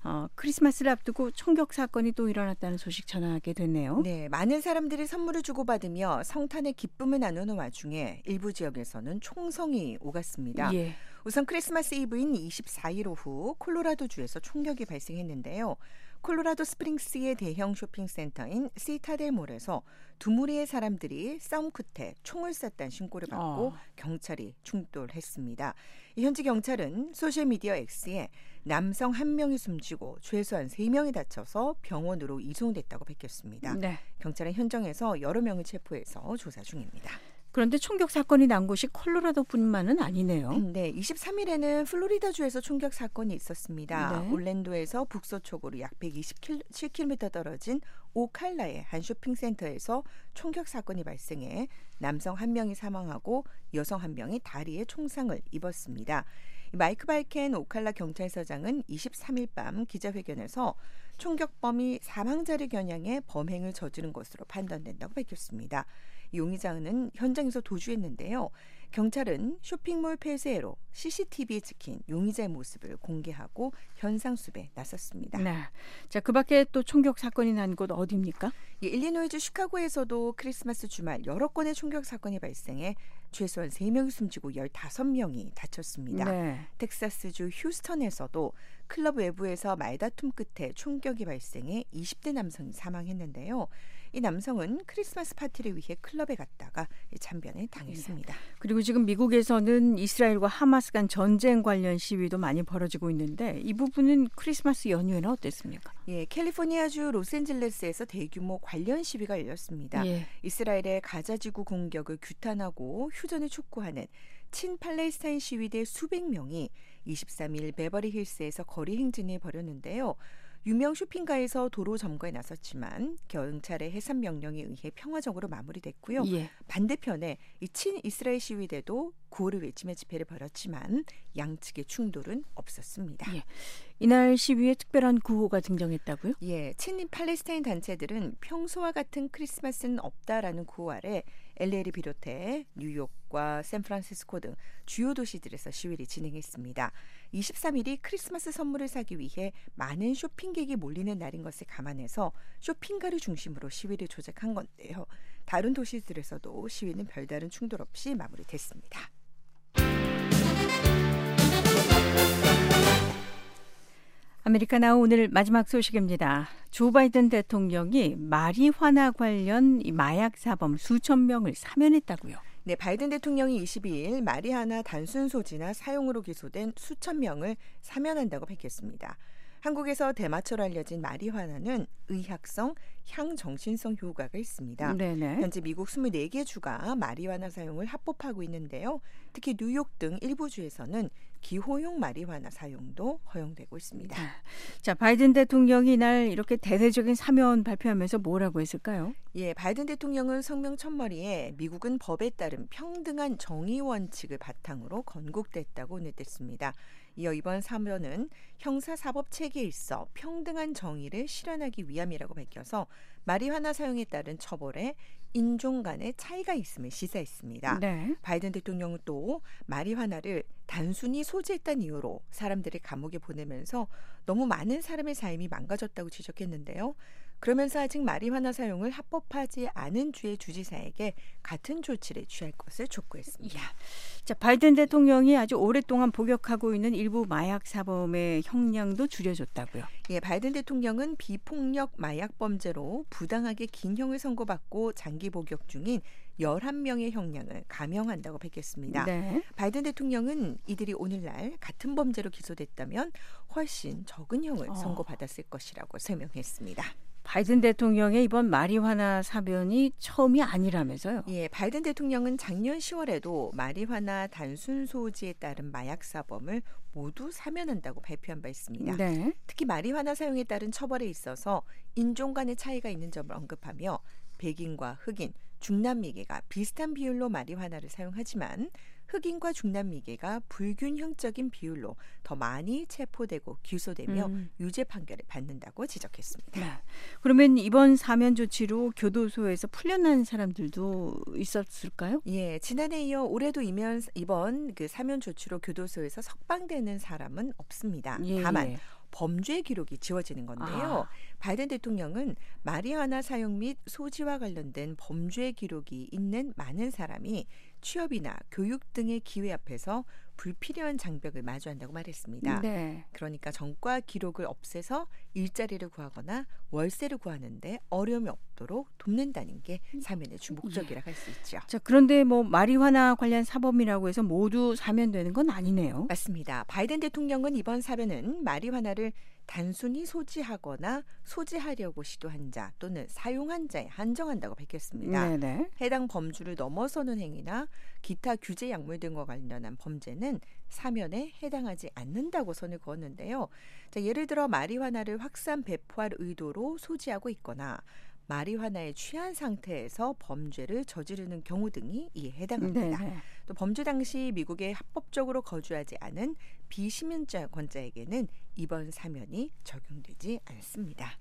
어, 크리스마스를 앞두고 총격 사건이 또 일어났다는 소식 전하게 됐네요. 네, 많은 사람들이 선물을 주고받으며 성탄의 기쁨을 나누는 와중에 일부 지역에서는 총성이 오갔습니다. 예. 우선 크리스마스 이브인 24일 오후 콜로라도주에서 총격이 발생했는데요. 콜로라도 스프링스의 대형 쇼핑센터인 시타델몰에서 두 무리의 사람들이 싸움 끝에 총을 쐈다는 신고를 받고 어. 경찰이 출동했습니다. 이 현지 경찰은 소셜미디어 X에 남성 한 명이 숨지고 최소한 세 명이 다쳐서 병원으로 이송됐다고 밝혔습니다. 네. 경찰은 현장에서 여러 명을 체포해서 조사 중입니다. 그런데 총격 사건이 난 곳이 콜로라도뿐만은 아니네요. 네, 23일에는 플로리다주에서 총격 사건이 있었습니다. 네. 올랜도에서 북서쪽으로 약 127km 떨어진 오칼라의 한 쇼핑센터에서 총격 사건이 발생해 남성 한 명이 사망하고 여성 한 명이 다리에 총상을 입었습니다. 이 마이크 발켄 오칼라 경찰서장은 23일 밤 기자회견에서 총격범이 사망자를 겨냥해 범행을 저지른 것으로 판단된다고 밝혔습니다. 이 용의자는 현장에서 도주했는데요. 경찰은 쇼핑몰 폐쇄로 CCTV에 찍힌 용의자의 모습을 공개하고 현상 수배에 나섰습니다. 네. 자, 그 밖에 또 총격 사건이 난 곳 어디입니까? 이 일리노이주 시카고에서도 크리스마스 주말 여러 건의 총격 사건이 발생해 최소한 3명이 숨지고 15명이 다쳤습니다. 네. 텍사스주 휴스턴에서도 클럽 외부에서 말다툼 끝에 총격이 발생해 20대 남성이 사망했는데요. 이 남성은 크리스마스 파티를 위해 클럽에 갔다가 참변을 당했습니다. 그리고 지금 미국에서는 이스라엘과 하마스 간 전쟁 관련 시위도 많이 벌어지고 있는데 이 부분은 크리스마스 연휴에는 어땠습니까? 예, 캘리포니아주 로스앤젤레스에서 대규모 관련 시위가 열렸습니다. 예. 이스라엘의 가자지구 공격을 규탄하고 휴전을 촉구하는 친 팔레스타인 시위대 수백 명이 23일 베버리 힐스에서 거리 행진을 벌였는데요. 유명 쇼핑가에서 도로 점거에 나섰지만 경찰의 해산 명령에 의해 평화적으로 마무리됐고요. 예. 반대편에 이 친 이스라엘 시위대도 구호를 외치며 집회를 벌였지만 양측의 충돌은 없었습니다. 예. 이날 시위에 특별한 구호가 등장했다고요? 예, 친인 팔레스타인 단체들은 평소와 같은 크리스마스는 없다라는 구호 아래 LA를 비롯해 뉴욕과 샌프란시스코 등 주요 도시들에서 시위를 진행했습니다. 23일이 크리스마스 선물을 사기 위해 많은 쇼핑객이 몰리는 날인 것을 감안해서 쇼핑가를 중심으로 시위를 조작한 건데요. 다른 도시들에서도 시위는 별다른 충돌 없이 마무리됐습니다. 아메리카나우 오늘 마지막 소식입니다. 조 바이든 대통령이 마리화나 관련 이 마약 사범 수천 명을 사면했다고요. 네, 바이든 대통령이 22일 마리아나 단순 소지나 사용으로 기소된 수천 명을 사면한다고 밝혔습니다. 한국에서 대마초로 알려진 마리화나는 의학성, 향정신성 효과가 있습니다. 네네. 현재 미국 24개 주가 마리화나 사용을 합법하고 있는데요. 특히 뉴욕 등 일부 주에서는 기호용 마리화나 사용도 허용되고 있습니다. 자, 바이든 대통령이 이날 이렇게 대대적인 사면 발표하면서 뭐라고 했을까요? 예, 바이든 대통령은 성명 첫머리에 미국은 법에 따른 평등한 정의 원칙을 바탕으로 건국됐다고 냈댔습니다. 이어 이번 사면은 형사 사법 체계에 있어 평등한 정의를 실현하기 위함이라고 밝혀서 마리화나 사용에 따른 처벌에 인종 간의 차이가 있음을 시사했습니다. 네. 바이든 대통령은 또 마리화나를 단순히 소지했다는 이유로 사람들을 감옥에 보내면서 너무 많은 사람의 삶이 망가졌다고 지적했는데요. 그러면서 아직 마리화나 사용을 합법하지 않은 주의 주지사에게 같은 조치를 취할 것을 촉구했습니다. 야, 자 바이든 대통령이 아주 오랫동안 복역하고 있는 일부 마약 사범의 형량도 줄여줬다고요. 예, 바이든 대통령은 비폭력 마약 범죄로 부당하게 긴 형을 선고받고 장기 복역 중인 11명의 형량을 감형한다고 밝혔습니다. 네. 바이든 대통령은 이들이 오늘날 같은 범죄로 기소됐다면 훨씬 적은 형을 어. 선고받았을 것이라고 설명했습니다. 바이든 대통령의 이번 마리화나 사변이 처음이 아니라면서요. 예, 바이든 대통령은 작년 10월에도 마리화나 단순 소지에 따른 마약 사범을 모두 사면한다고 발표한 바 있습니다. 네. 특히 마리화나 사용에 따른 처벌에 있어서 인종 간의 차이가 있는 점을 언급하며 백인과 흑인, 중남미계가 비슷한 비율로 마리화나를 사용하지만 흑인과 중남미계가 불균형적인 비율로 더 많이 체포되고 기소되며 음. 유죄 판결을 받는다고 지적했습니다. 네. 그러면 이번 사면 조치로 교도소에서 풀려난 사람들도 있었을까요? 예, 지난해 이어 올해도 이면, 이번 그 사면 조치로 교도소에서 석방되는 사람은 없습니다. 예, 다만 예. 범죄 기록이 지워지는 건데요. 아. 바이든 대통령은 마리화나 사용 및 소지와 관련된 범죄 기록이 있는 많은 사람이 취업이나 교육 등의 기회 앞에서 불필요한 장벽을 마주한다고 말했습니다. 네. 그러니까 전과 기록을 없애서 일자리를 구하거나 월세를 구하는데 어려움이 없도록 돕는다는 게 사면의 주 목적이라고 할 수 있죠. 자, 그런데 뭐 마리화나 관련 사범이라고 해서 모두 사면되는 건 아니네요. 맞습니다. 바이든 대통령은 이번 사변은 마리화나를 단순히 소지하거나 소지하려고 시도한 자 또는 사용한 자에 한정한다고 밝혔습니다. 네, 네. 해당 범주를 넘어서는 행위나 기타 규제 약물 등과 관련한 범죄는 사면에 해당하지 않는다고 선을 그었는데요. 자, 예를 들어 마리화나를 확산 배포할 의도로 소지하고 있거나 마리화나에 취한 상태에서 범죄를 저지르는 경우 등이 이에 네, 해당합니다. 네. 또 범죄 당시 미국에 합법적으로 거주하지 않은 비시민권자에게는 이번 사면이 적용되지 않습니다.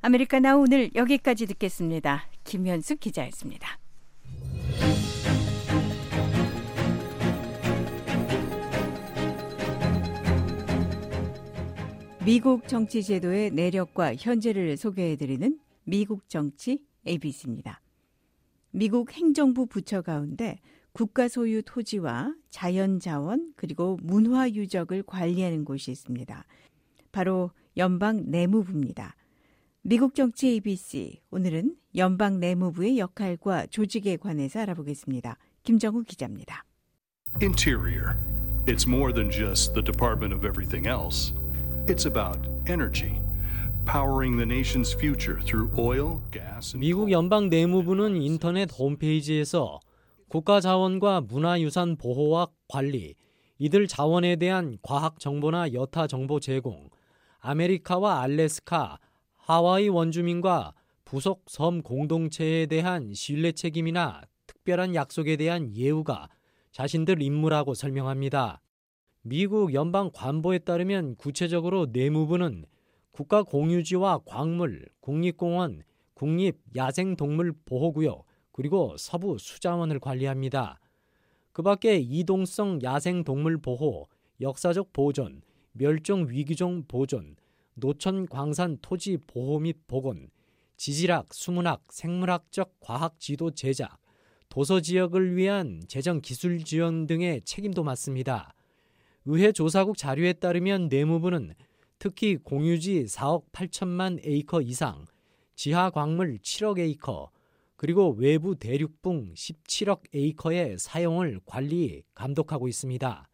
아메리카나 오늘 여기까지 듣겠습니다. 김현숙 기자였습니다. 미국 정치 제도의 내력과 현재를 소개해드리는 미국 정치 ABC입니다. 미국 행정부 부처 가운데 국가 소유 토지와 자연 자원 그리고 문화 유적을 관리하는 곳이 있습니다. 바로 연방 내무부입니다. 미국 정치 ABC 오늘은 연방 내무부의 역할과 조직에 관해서 알아보겠습니다. 김정우 기자입니다. Interior. It's more than just the Department of Everything Else. It's about energy, 미국 연방 내무부는 인터넷 홈페이지에서 국가 자원과 문화유산 보호와 관리, 이들 자원에 대한 과학 정보나 여타 정보 제공, 아메리카와 알래스카, 하와이 원주민과 부속 섬 공동체에 대한 신뢰 책임이나 특별한 약속에 대한 예우가 자신들 임무라고 설명합니다. 미국 연방 관보에 따르면 구체적으로 내무부는 국가 공유지와 광물, 국립공원, 국립 야생동물 보호구역, 그리고 서부 수자원을 관리합니다. 그 밖에 이동성 야생동물 보호, 역사적 보존, 멸종 위기종 보존, 노천 광산 토지 보호 및 복원, 지질학, 수문학, 생물학적 과학 지도 제작, 도서 지역을 위한 재정 기술 지원 등의 책임도 맡습니다. 의회 조사국 자료에 따르면 내무부는 특히 공유지 4억 8천만 에이커 이상, 지하 광물 7억 에이커, 그리고 외부 대륙붕 17억 에이커의 사용을 관리, 감독하고 있습니다.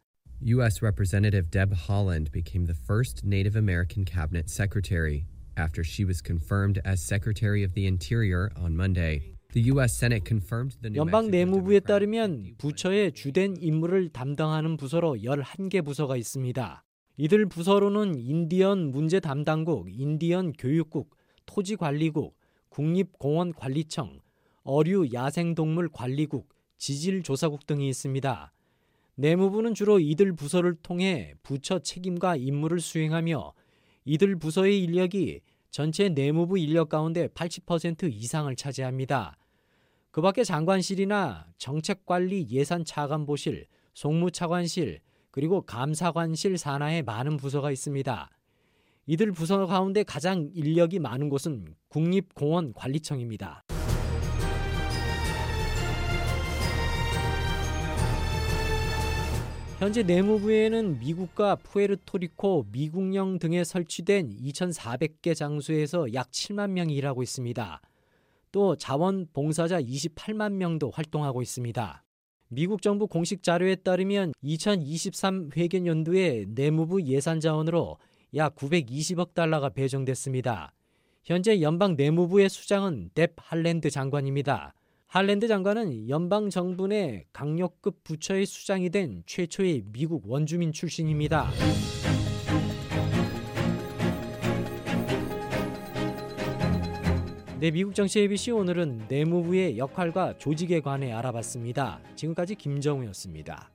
U.S. Representative Deb Holland became the first Native American cabinet secretary after she was confirmed as Secretary of the Interior on Monday. The U.S. Senate confirmed the 연방 내무부에 따르면 부처의 주된 임무를 담당하는 부서로 11개 부서가 있습니다. 이들 부서로는 인디언 문제 담당국, 인디언 교육국, 토지관리국, 국립공원관리청, 어류 야생동물 관리국, 지질조사국 등이 있습니다. 내무부는 주로 이들 부서를 통해 부처 책임과 임무를 수행하며 이들 부서의 인력이 전체 내무부 인력 가운데 80% 이상을 차지합니다. 그 밖에 장관실이나 정책관리 예산차관보실, 송무차관실, 그리고 감사관실 산하에 많은 부서가 있습니다. 이들 부서 가운데 가장 인력이 많은 곳은 국립공원관리청입니다. 현재 내무부에는 미국과 푸에르토리코, 미국령 등에 설치된 2,400개 장소에서 약 7만 명이 일하고 있습니다. 또 자원봉사자 28만 명도 활동하고 있습니다. 미국 정부 공식 자료에 따르면 2023 회계 연도에 내무부 예산 자원으로 약 920억 달러가 배정됐습니다. 현재 연방 내무부의 수장은 뎁 할랜드 장관입니다. 할랜드 장관은 연방 정부 내 강력급 부처의 수장이 된 최초의 미국 원주민 출신입니다. 네, 미국 정치 ABC 오늘은 내무부의 역할과 조직에 관해 알아봤습니다. 지금까지 김정우였습니다.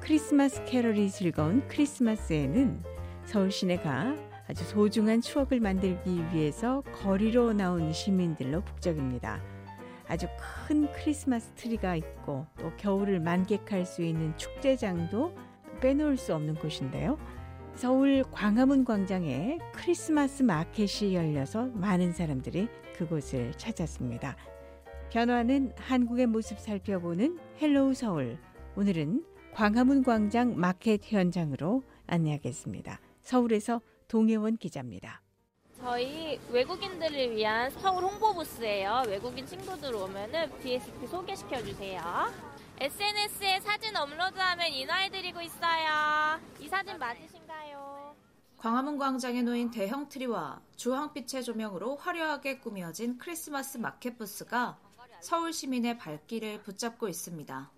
크리스마스 캐럴이 즐거운 크리스마스에는 서울 시내가 아주 소중한 추억을 만들기 위해서 거리로 나온 시민들로 북적입니다. 아주 큰 크리스마스 트리가 있고 또 겨울을 만끽할 수 있는 축제장도 빼놓을 수 없는 곳인데요. 서울 광화문 광장에 크리스마스 마켓이 열려서 많은 사람들이 그곳을 찾았습니다. 변화하는 한국의 모습 살펴보는 헬로우 서울. 오늘은 광화문 광장 마켓 현장으로 안내하겠습니다. 서울에서 동혜원 기자입니다. 저희 외국인들을 위한 서울 홍보 부스예요. 외국인 친구들 오면은 DSP 소개시켜 주세요. SNS에 사진 업로드하면 인화해드리고 있어요. 이 사진 맞으신가요? 광화문 광장에 놓인 대형 트리와 주황빛의 조명으로 화려하게 꾸며진 크리스마스 마켓 부스가 서울 시민의 발길을 붙잡고 있습니다.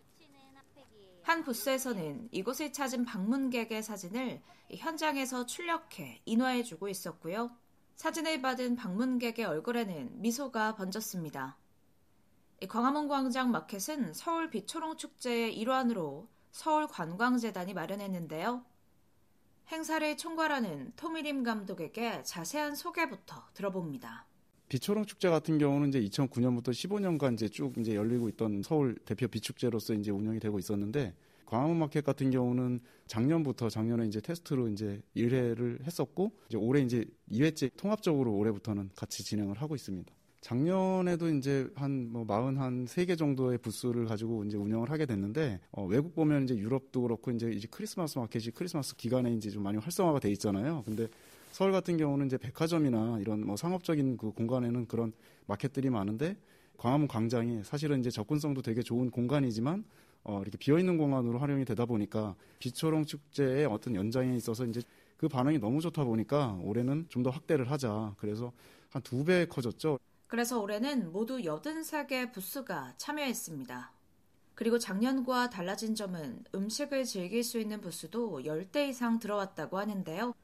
한 부스에서는 이곳을 찾은 방문객의 사진을 현장에서 출력해 인화해주고 있었고요. 사진을 받은 방문객의 얼굴에는 미소가 번졌습니다. 광화문 광장 마켓은 서울 비초롱 축제의 일환으로 서울 관광재단이 마련했는데요. 행사를 총괄하는 토미림 감독에게 자세한 소개부터 들어봅니다. 비초롱 축제 같은 경우는 이제 2009년부터 15년간 이제 쭉 이제 열리고 있던 서울 대표 비축제로서 이제 운영이 되고 있었는데 광화문 마켓 같은 경우는 작년부터 작년에 이제 테스트로 이제 1회를 했었고 이제 올해 이제 2회째 통합적으로 올해부터는 같이 진행을 하고 있습니다. 작년에도 이제 한뭐 43개 정도의 부스를 가지고 이제 운영을 하게 됐는데 어, 외국 보면 이제 유럽도 그렇고 이제 이제 크리스마스 마켓이 크리스마스 기간에 이제 좀 많이 활성화가 돼 있잖아요. 근데 서울 같은 경우는 이제 백화점이나 이런 뭐 상업적인 그 공간에는 그런 마켓들이 많은데 광화문 광장이 사실은 이제 접근성도 되게 좋은 공간이지만 어, 이렇게 비어있는 공간으로 활용이 되다 보니까 비초롱 축제의 어떤 연장에 있어서 이제 그 반응이 너무 좋다 보니까 올해는 좀 더 확대를 하자. 그래서 한 두 배 커졌죠. 그래서 올해는 모두 83개 부스가 참여했습니다. 그리고 작년과 달라진 점은 음식을 즐길 수 있는 부스도 10대 이상 들어왔다고 하는데요.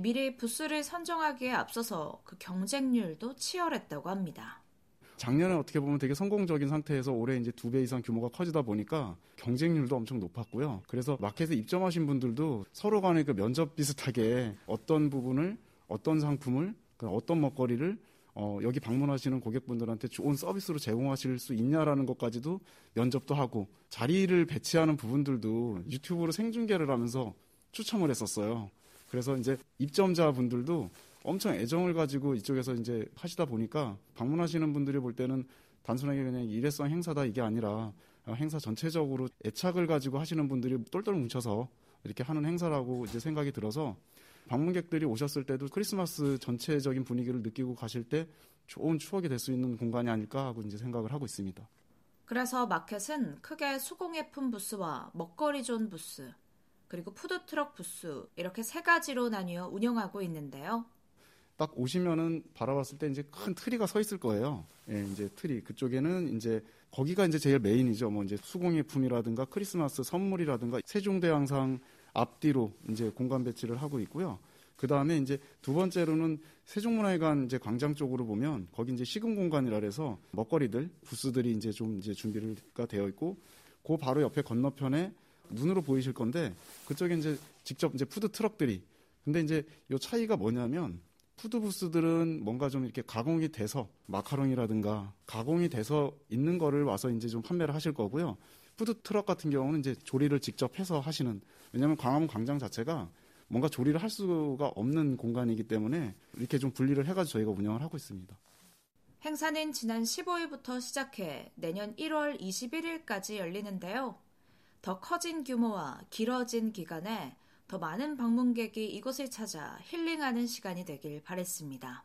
미리 부스를 선정하기에 앞서서 그 경쟁률도 치열했다고 합니다. 작년에 어떻게 보면 되게 성공적인 상태에서 올해 이제 두 배 이상 규모가 커지다 보니까 경쟁률도 엄청 높았고요. 그래서 마켓에 입점하신 분들도 서로 간에 그 면접 비슷하게 어떤 부분을 어떤 상품을 그 어떤 먹거리를 어, 여기 방문하시는 고객분들한테 좋은 서비스로 제공하실 수 있냐라는 것까지도 면접도 하고 자리를 배치하는 부분들도 유튜브로 생중계를 하면서 추첨을 했었어요. 그래서 이제 입점자 분들도 엄청 애정을 가지고 이쪽에서 이제 하시다 보니까 방문하시는 분들이 볼 때는 단순하게 그냥 일회성 행사다 이게 아니라 행사 전체적으로 애착을 가지고 하시는 분들이 똘똘 뭉쳐서 이렇게 하는 행사라고 이제 생각이 들어서 방문객들이 오셨을 때도 크리스마스 전체적인 분위기를 느끼고 가실 때 좋은 추억이 될 수 있는 공간이 아닐까 하고 이제 생각을 하고 있습니다. 그래서 마켓은 크게 수공예품 부스와 먹거리 존 부스, 그리고 푸드트럭 부스 이렇게 세 가지로 나뉘어 운영하고 있는데요. 딱 오시면은 바라봤을 때 이제 큰 트리가 서 있을 거예요. 예, 이제 트리 그쪽에는 이제 거기가 이제 제일 메인이죠. 뭐 이제 수공예품이라든가 크리스마스 선물이라든가 세종대왕상 앞뒤로 이제 공간 배치를 하고 있고요. 그 다음에 이제 두 번째로는 세종문화회관 이제 광장 쪽으로 보면 거기 이제 식음 공간이라 해서 먹거리들 부스들이 이제 좀 이제 준비가 되어 있고 그 바로 옆에 건너편에 눈으로 보이실 건데 그쪽에 이제 직접 이제 푸드 트럭들이 근데 이제 요 차이가 뭐냐면 푸드 부스들은 뭔가 좀 이렇게 가공이 돼서 마카롱이라든가 가공이 돼서 있는 거를 와서 이제 좀 판매를 하실 거고요. 푸드 트럭 같은 경우는 이제 조리를 직접 해서 하시는 왜냐하면 광화문 광장 자체가 뭔가 조리를 할 수가 없는 공간이기 때문에 이렇게 좀 분리를 해가지고 저희가 운영을 하고 있습니다. 행사는 지난 15일부터 시작해 내년 1월 21일까지 열리는데요. 더 커진 규모와 길어진 기간에 더 많은 방문객이 이곳을 찾아 힐링하는 시간이 되길 바랬습니다.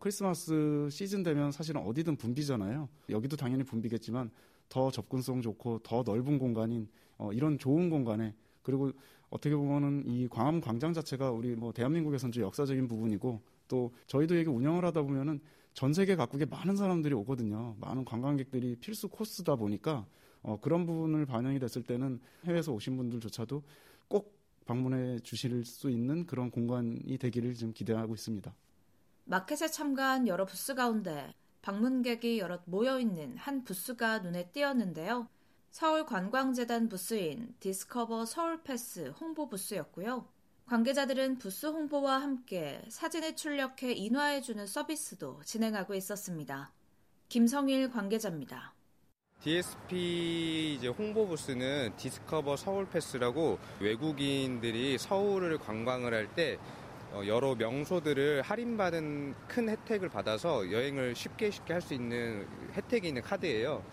크리스마스 시즌 되면 사실은 어디든 붐비잖아요. 여기도 당연히 붐비겠지만 더 접근성 좋고 더 넓은 공간인 어, 이런 좋은 공간에 그리고 어떻게 보면은 이 광화문 광장 자체가 우리 뭐 대한민국에선 좀 역사적인 부분이고 또 저희도 여기 운영을 하다 보면은 전 세계 각국에 많은 사람들이 오거든요. 많은 관광객들이 필수 코스다 보니까 어, 그런 부분을 반영이 됐을 때는 해외에서 오신 분들조차도 꼭 방문해 주실 수 있는 그런 공간이 되기를 좀 기대하고 있습니다. 마켓에 참가한 여러 부스 가운데 방문객이 여럿 모여 있는 한 부스가 눈에 띄었는데요. 서울관광재단 부스인 디스커버 서울패스 홍보 부스였고요. 관계자들은 부스 홍보와 함께 사진을 출력해 인화해주는 서비스도 진행하고 있었습니다. 김성일 관계자입니다. DSP 이제 홍보 부스는 디스커버 서울 패스라고 외국인들이 서울을 관광을 할때 어, 여러 명소들을 할인받은 큰 혜택을 받아서 여행을 쉽게 쉽게 할 수 있는 혜택이 있는 카드예요.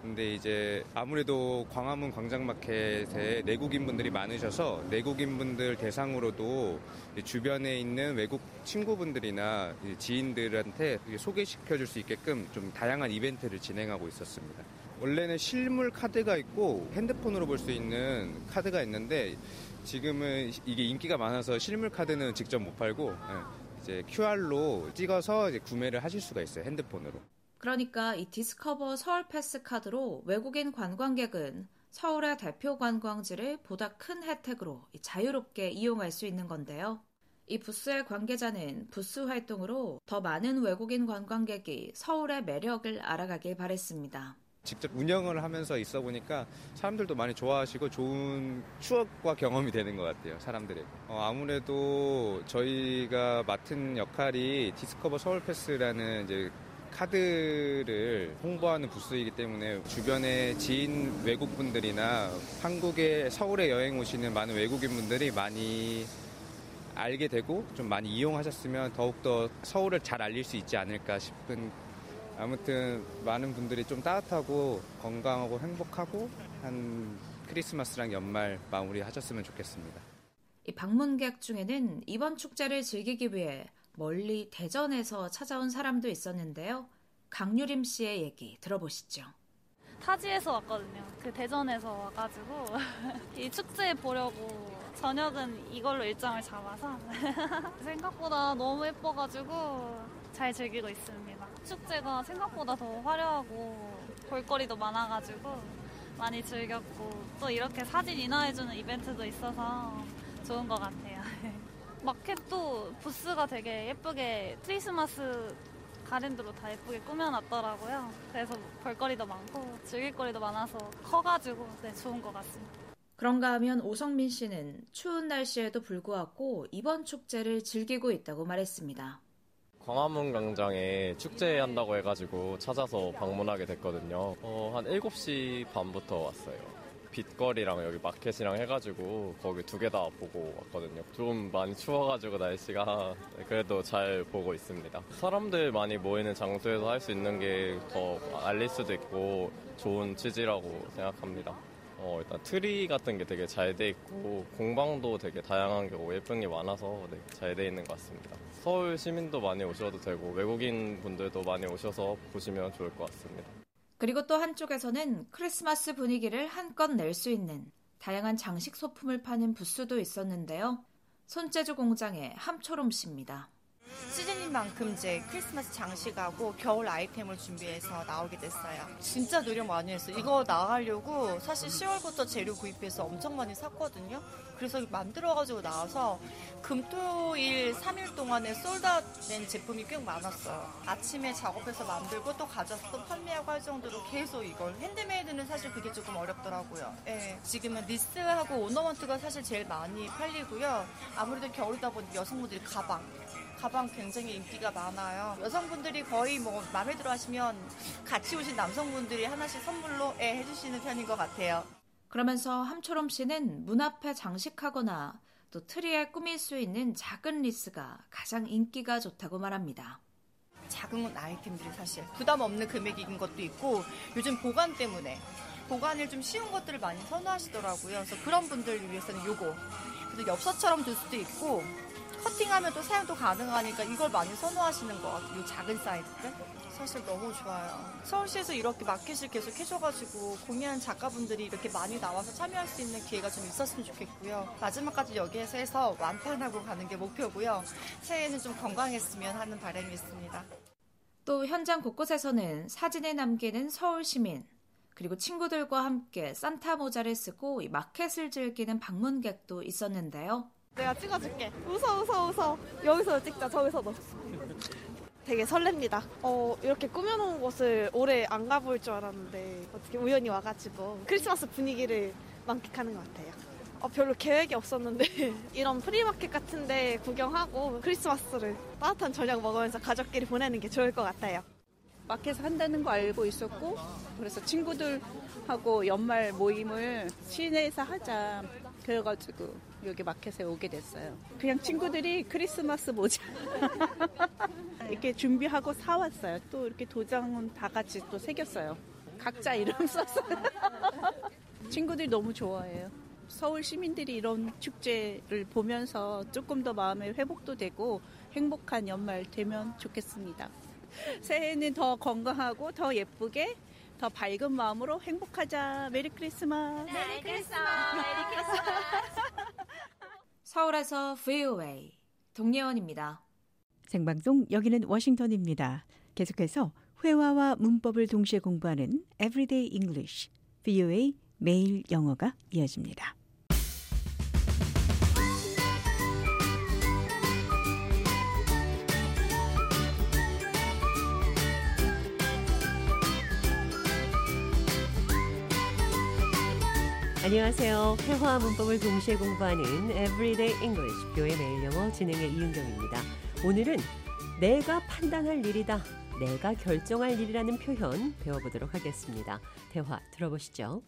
근데 이제 아무래도 광화문 광장마켓에 내국인 분들이 많으셔서 내국인 분들 대상으로도 주변에 있는 외국 친구분들이나 지인들한테 소개시켜 줄 수 있게끔 좀 다양한 이벤트를 진행하고 있었습니다. 원래는 실물 카드가 있고 핸드폰으로 볼 수 있는 카드가 있는데 지금은 이게 인기가 많아서 실물 카드는 직접 못 팔고 예, 이제 QR로 찍어서 구매를 하실 수가 있어요 핸드폰으로. 그러니까 이 Discover Seoul Pass 카드로 외국인 관광객은 서울의 대표 관광지를 보다 큰 혜택으로 자유롭게 이용할 수 있는 건데요. 이 부스의 관계자는 부스 활동으로 더 많은 외국인 관광객이 서울의 매력을 알아가길 바랬습니다. 직접 운영을 하면서 있어 보니까 사람들도 많이 좋아하시고 좋은 추억과 경험이 되는 것 같아요, 사람들에게. 어, 아무래도 저희가 맡은 역할이 Discover Seoul Pass라는 이제 카드를 홍보하는 부스이기 때문에 주변에 지인 외국분들이나 한국에 서울에 여행 오시는 많은 외국인분들이 많이 알게 되고 좀 많이 이용하셨으면 더욱더 서울을 잘 알릴 수 있지 않을까 싶은 아무튼 많은 분들이 좀 따뜻하고 건강하고 행복하고 한 크리스마스랑 연말 마무리 하셨으면 좋겠습니다. 이 방문객 중에는 이번 축제를 즐기기 위해 멀리 대전에서 찾아온 사람도 있었는데요. 강유림 씨의 얘기 들어보시죠. 타지에서 왔거든요. 그 대전에서 와가지고 이 축제 보려고 저녁은 이걸로 일정을 잡아서 생각보다 너무 예뻐가지고 잘 즐기고 있습니다. 축제가 생각보다 더 화려하고 볼거리도 많아가지고 많이 즐겼고 또 이렇게 사진 인화해주는 이벤트도 있어서 좋은 것 같아요. 마켓도 부스가 되게 예쁘게 크리스마스 가랜드로 다 예쁘게 꾸며놨더라고요. 그래서 볼거리도 많고 즐길거리도 많아서 커가지고 네, 좋은 것 같습니다. 그런가 하면 오성민 씨는 추운 날씨에도 불구하고 이번 축제를 즐기고 있다고 말했습니다. 광화문 광장에 축제한다고 해가지고 찾아서 방문하게 됐거든요. 어, 한 7시 반부터 왔어요. 빛거리랑 여기 마켓이랑 해가지고 거기 두 개 다 보고 왔거든요. 좀 많이 추워가지고 날씨가 그래도 잘 보고 있습니다. 사람들 많이 모이는 장소에서 할 수 있는 게 더 알릴 수도 있고 좋은 취지라고 생각합니다. 어, 일단 트리 같은 게 되게 잘 돼 있고 공방도 되게 다양한 게 예쁜 게 많아서 네, 잘돼 있는 것 같습니다. 서울 시민도 많이 오셔도 되고 외국인 분들도 많이 오셔서 보시면 좋을 것 같습니다. 그리고 또 한쪽에서는 크리스마스 분위기를 한껏 낼 수 있는 다양한 장식 소품을 파는 부스도 있었는데요. 손재주 공장의 함초롬 씨입니다. 시즌인 만큼 이제 크리스마스 장식하고 겨울 아이템을 준비해서 나오게 됐어요. 진짜 노력 많이 했어요. 이거 나가려고 사실 10월부터 재료 구입해서 엄청 많이 샀거든요. 그래서 만들어가지고 나와서 금토일 3일 동안에 sold된 제품이 꽤 많았어요. 아침에 작업해서 만들고 또 가져서 또 판매하고 할 정도로 계속 이걸 핸드메이드는 사실 그게 조금 어렵더라고요. 예, 지금은 리스하고 ornament가 사실 제일 많이 팔리고요. 아무래도 겨울이다 보니 여성분들이 가방 가방 굉장히 인기가 많아요. 여성분들이 거의 뭐 마음에 들어 하시면 같이 오신 남성분들이 하나씩 선물로 예, 해주시는 편인 것 같아요. 그러면서 함초롬 씨는 문 앞에 장식하거나 또 트리에 꾸밀 수 있는 작은 리스가 가장 인기가 좋다고 말합니다. 작은 아이템들이 사실 부담 없는 금액인 것도 있고 요즘 보관 때문에 보관을 좀 쉬운 것들을 많이 선호하시더라고요. 그래서 그런 분들을 위해서는 요거. 그래서 엽서처럼 둘 수도 있고 커팅하면 또 사용도 가능하니까 이걸 많이 선호하시는 것 같아요. 이 작은 사이즈들. 사실 너무 좋아요. 서울시에서 이렇게 마켓을 계속 해줘가지고 공연 작가분들이 이렇게 많이 나와서 참여할 수 있는 기회가 좀 있었으면 좋겠고요. 마지막까지 여기에서 해서 완판하고 가는 게 목표고요. 새해에는 좀 건강했으면 하는 바람이 있습니다. 또 현장 곳곳에서는 사진에 남기는 서울 시민, 그리고 친구들과 함께 산타 모자를 쓰고 마켓을 즐기는 방문객도 있었는데요. 내가 찍어줄게. 웃어, 웃어, 웃어. 여기서 찍자, 저기서도. 되게 설렙니다. 어, 이렇게 꾸며놓은 곳을 올해 안 가볼 줄 알았는데 어떻게 우연히 와가지고 크리스마스 분위기를 만끽하는 것 같아요. 어, 별로 계획이 없었는데 이런 프리마켓 같은데 구경하고 크리스마스를 따뜻한 저녁 먹으면서 가족끼리 보내는 게 좋을 것 같아요. 마켓 한다는 거 알고 있었고 그래서 친구들하고 연말 모임을 시내에서 하자 그래가지고 여기 마켓에 오게 됐어요. 그냥 친구들이 크리스마스 모자 이렇게 준비하고 사왔어요. 또 이렇게 도장은 다 같이 또 새겼어요. 각자 이름 써서 친구들이 너무 좋아해요. 서울 시민들이 이런 축제를 보면서 조금 더 마음의 회복도 되고 행복한 연말 되면 좋겠습니다. 새해는 더 건강하고 더 예쁘게 더 밝은 마음으로 행복하자. Merry Christmas. Merry Christmas. Merry Christmas. 서울에서 VOA 동예원입니다. 생방송 여기는 워싱턴입니다. 계속해서 회화와 문법을 동시에 공부하는 Everyday English, VOA 매일 영어가 이어집니다. 안녕하세요. 회화 문법을 동시에 공부하는 Everyday English 교의 매일 영어 진행의 이은경입니다. 오늘은 내가 판단할 일이다. 내가 결정할 일이라는 표현 배워보도록 하겠습니다. 대화 들어보시죠.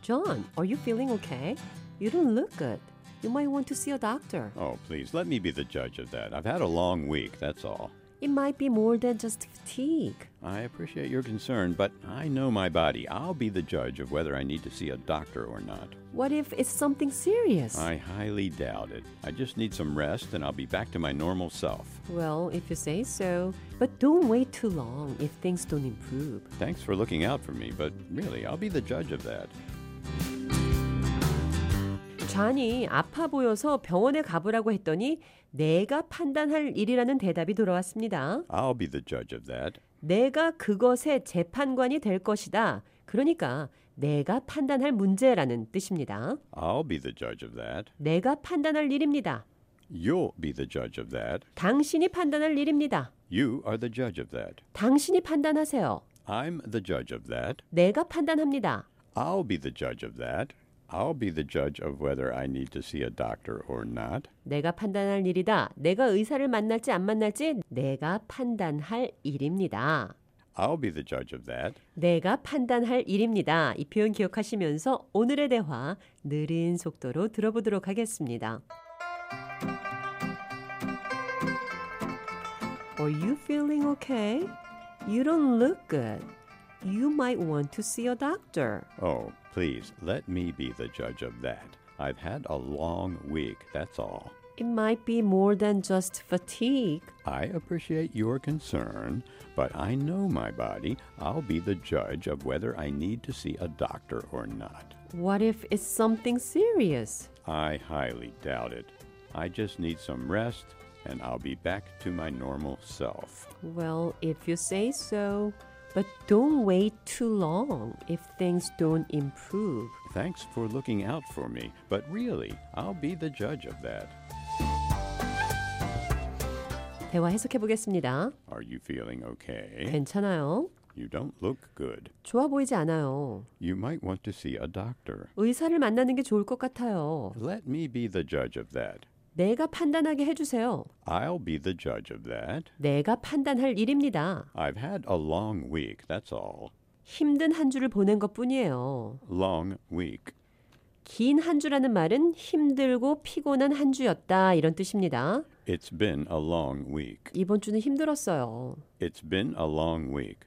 John, are you feeling okay? You don't look good. You might want to see a doctor. Oh, please, let me be the judge of that. I've had a long week, that's all. It might be more than just fatigue. I appreciate your concern, but I know my body. I'll be the judge of whether I need to see a doctor or not. What if it's something serious? I highly doubt it. I just need some rest and I'll be back to my normal self. Well, if you say so. But don't wait too long if things don't improve. Thanks for looking out for me, but really, I'll be the judge of that. 잔이 아파 보여서 병원에 가보라고 했더니 내가 판단할 일이라는 대답이 돌아왔습니다. I'll be the judge of that. 내가 그것의 재판관이 될 것이다. 그러니까 내가 판단할 문제라는 뜻입니다. I'll be the judge of that. 내가 판단할 일입니다. You'll be the judge of that. 당신이 판단할 일입니다. You are the judge of that. 당신이 판단하세요. I'm the judge of that. 내가 판단합니다. I'll be the judge of that. I'll be the judge of whether I need to see a doctor or not. 내가 판단할 일이다. 내가 의사를 만날지 안 만날지 내가 판단할 일입니다. I'll be the judge of that. 내가 판단할 일입니다. 이 표현 기억하시면서 오늘의 대화 느린 속도로 들어보도록 하겠습니다. Are you feeling okay? You don't look good. You might want to see a doctor. Oh, please, let me be the judge of that. I've had a long week, that's all. It might be more than just fatigue. I appreciate your concern, but I know my body. I'll be the judge of whether I need to see a doctor or not. What if it's something serious? I highly doubt it. I just need some rest, and I'll be back to my normal self. Well, if you say so. But don't wait too long if things don't improve. Thanks for looking out for me, but really, I'll be the judge of that. 대화 해석해 보겠습니다. Are you feeling okay? 괜찮아요. You don't look good. 좋아 보이지 않아요. You might want to see a doctor. 의사를 만나는 게 좋을 것 같아요. Let me be the judge of that. 내가 판단하게 해주세요. I'll be the judge of that. 내가 판단할 일입니다. I've had a long week, that's all. 힘든 한 주를 보낸 것 뿐이에요. Long week. 긴 한 주라는 말은 힘들고 피곤한 한 주였다 이런 뜻입니다. It's been a long week. 이번 주는 힘들었어요. It's been a long week.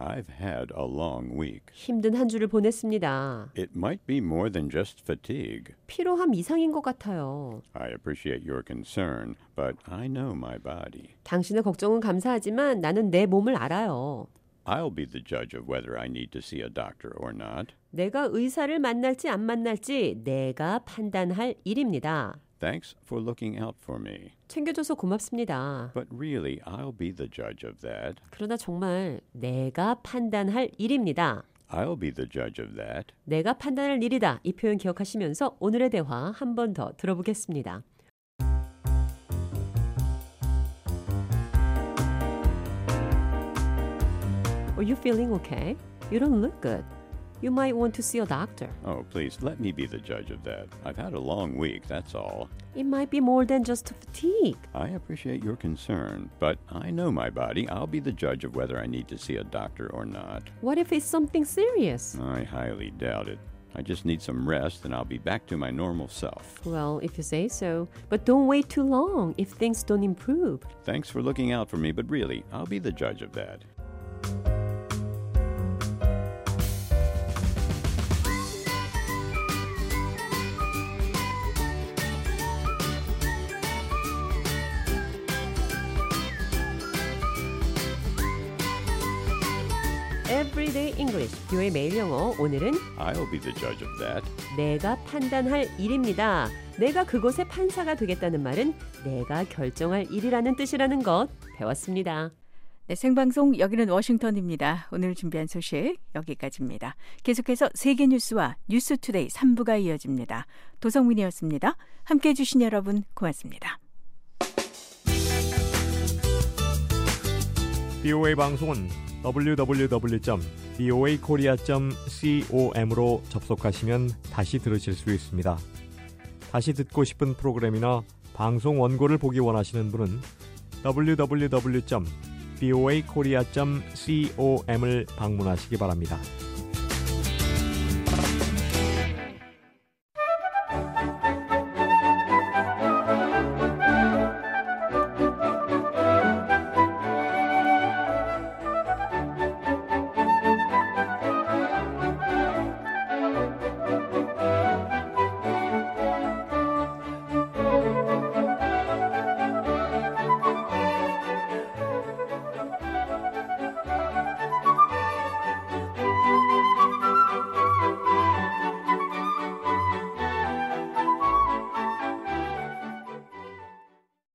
I've had a long week. 힘든 한 주를 보냈습니다. It might be more than just fatigue. 피로함 이상인 것 같아요. I appreciate your concern, but I know my body. 당신의 걱정은 감사하지만 나는 내 몸을 알아요. I'll be the judge of whether I need to see a doctor or not. 내가 의사를 만날지 안 만날지 내가 판단할 일입니다. Thanks for looking out for me. 챙겨줘서 고맙습니다. But really, I'll be the judge of that. 그러나 정말 내가 판단할 일입니다. I'll be the judge of that. 내가 판단할 일이다. 이 표현 기억하시면서 오늘의 대화 한 번 더 들어보겠습니다. Are you feeling okay? You don't look good. You might want to see a doctor. Oh, please, let me be the judge of that. I've had a long week, that's all. It might be more than just fatigue. I appreciate your concern, but I know my body. I'll be the judge of whether I need to see a doctor or not. What if it's something serious? I highly doubt it. I just need some rest and I'll be back to my normal self. Well, if you say so. But don't wait too long if things don't improve. Thanks for looking out for me, but really, I'll be the judge of that. VOA 매일 영어. 오늘은 I'll be the judge of that. 내가 판단할 일입니다. 내가 그곳의 판사가 되겠다는 말은 내가 결정할 일이라는 뜻이라는 것 배웠습니다. 네, 생방송 여기는 워싱턴입니다. 오늘 준비한 소식 여기까지입니다. 계속해서 세계 뉴스와 뉴스 투데이 3부가 이어집니다. 도성민이었습니다. 함께 해 주신 여러분 고맙습니다. BOA 방송은 www.boakorea.com으로 접속하시면 다시 들으실 수 있습니다. 다시 듣고 싶은 프로그램이나 방송 원고를 보기 원하시는 분은 www.boakorea.com을 방문하시기 바랍니다.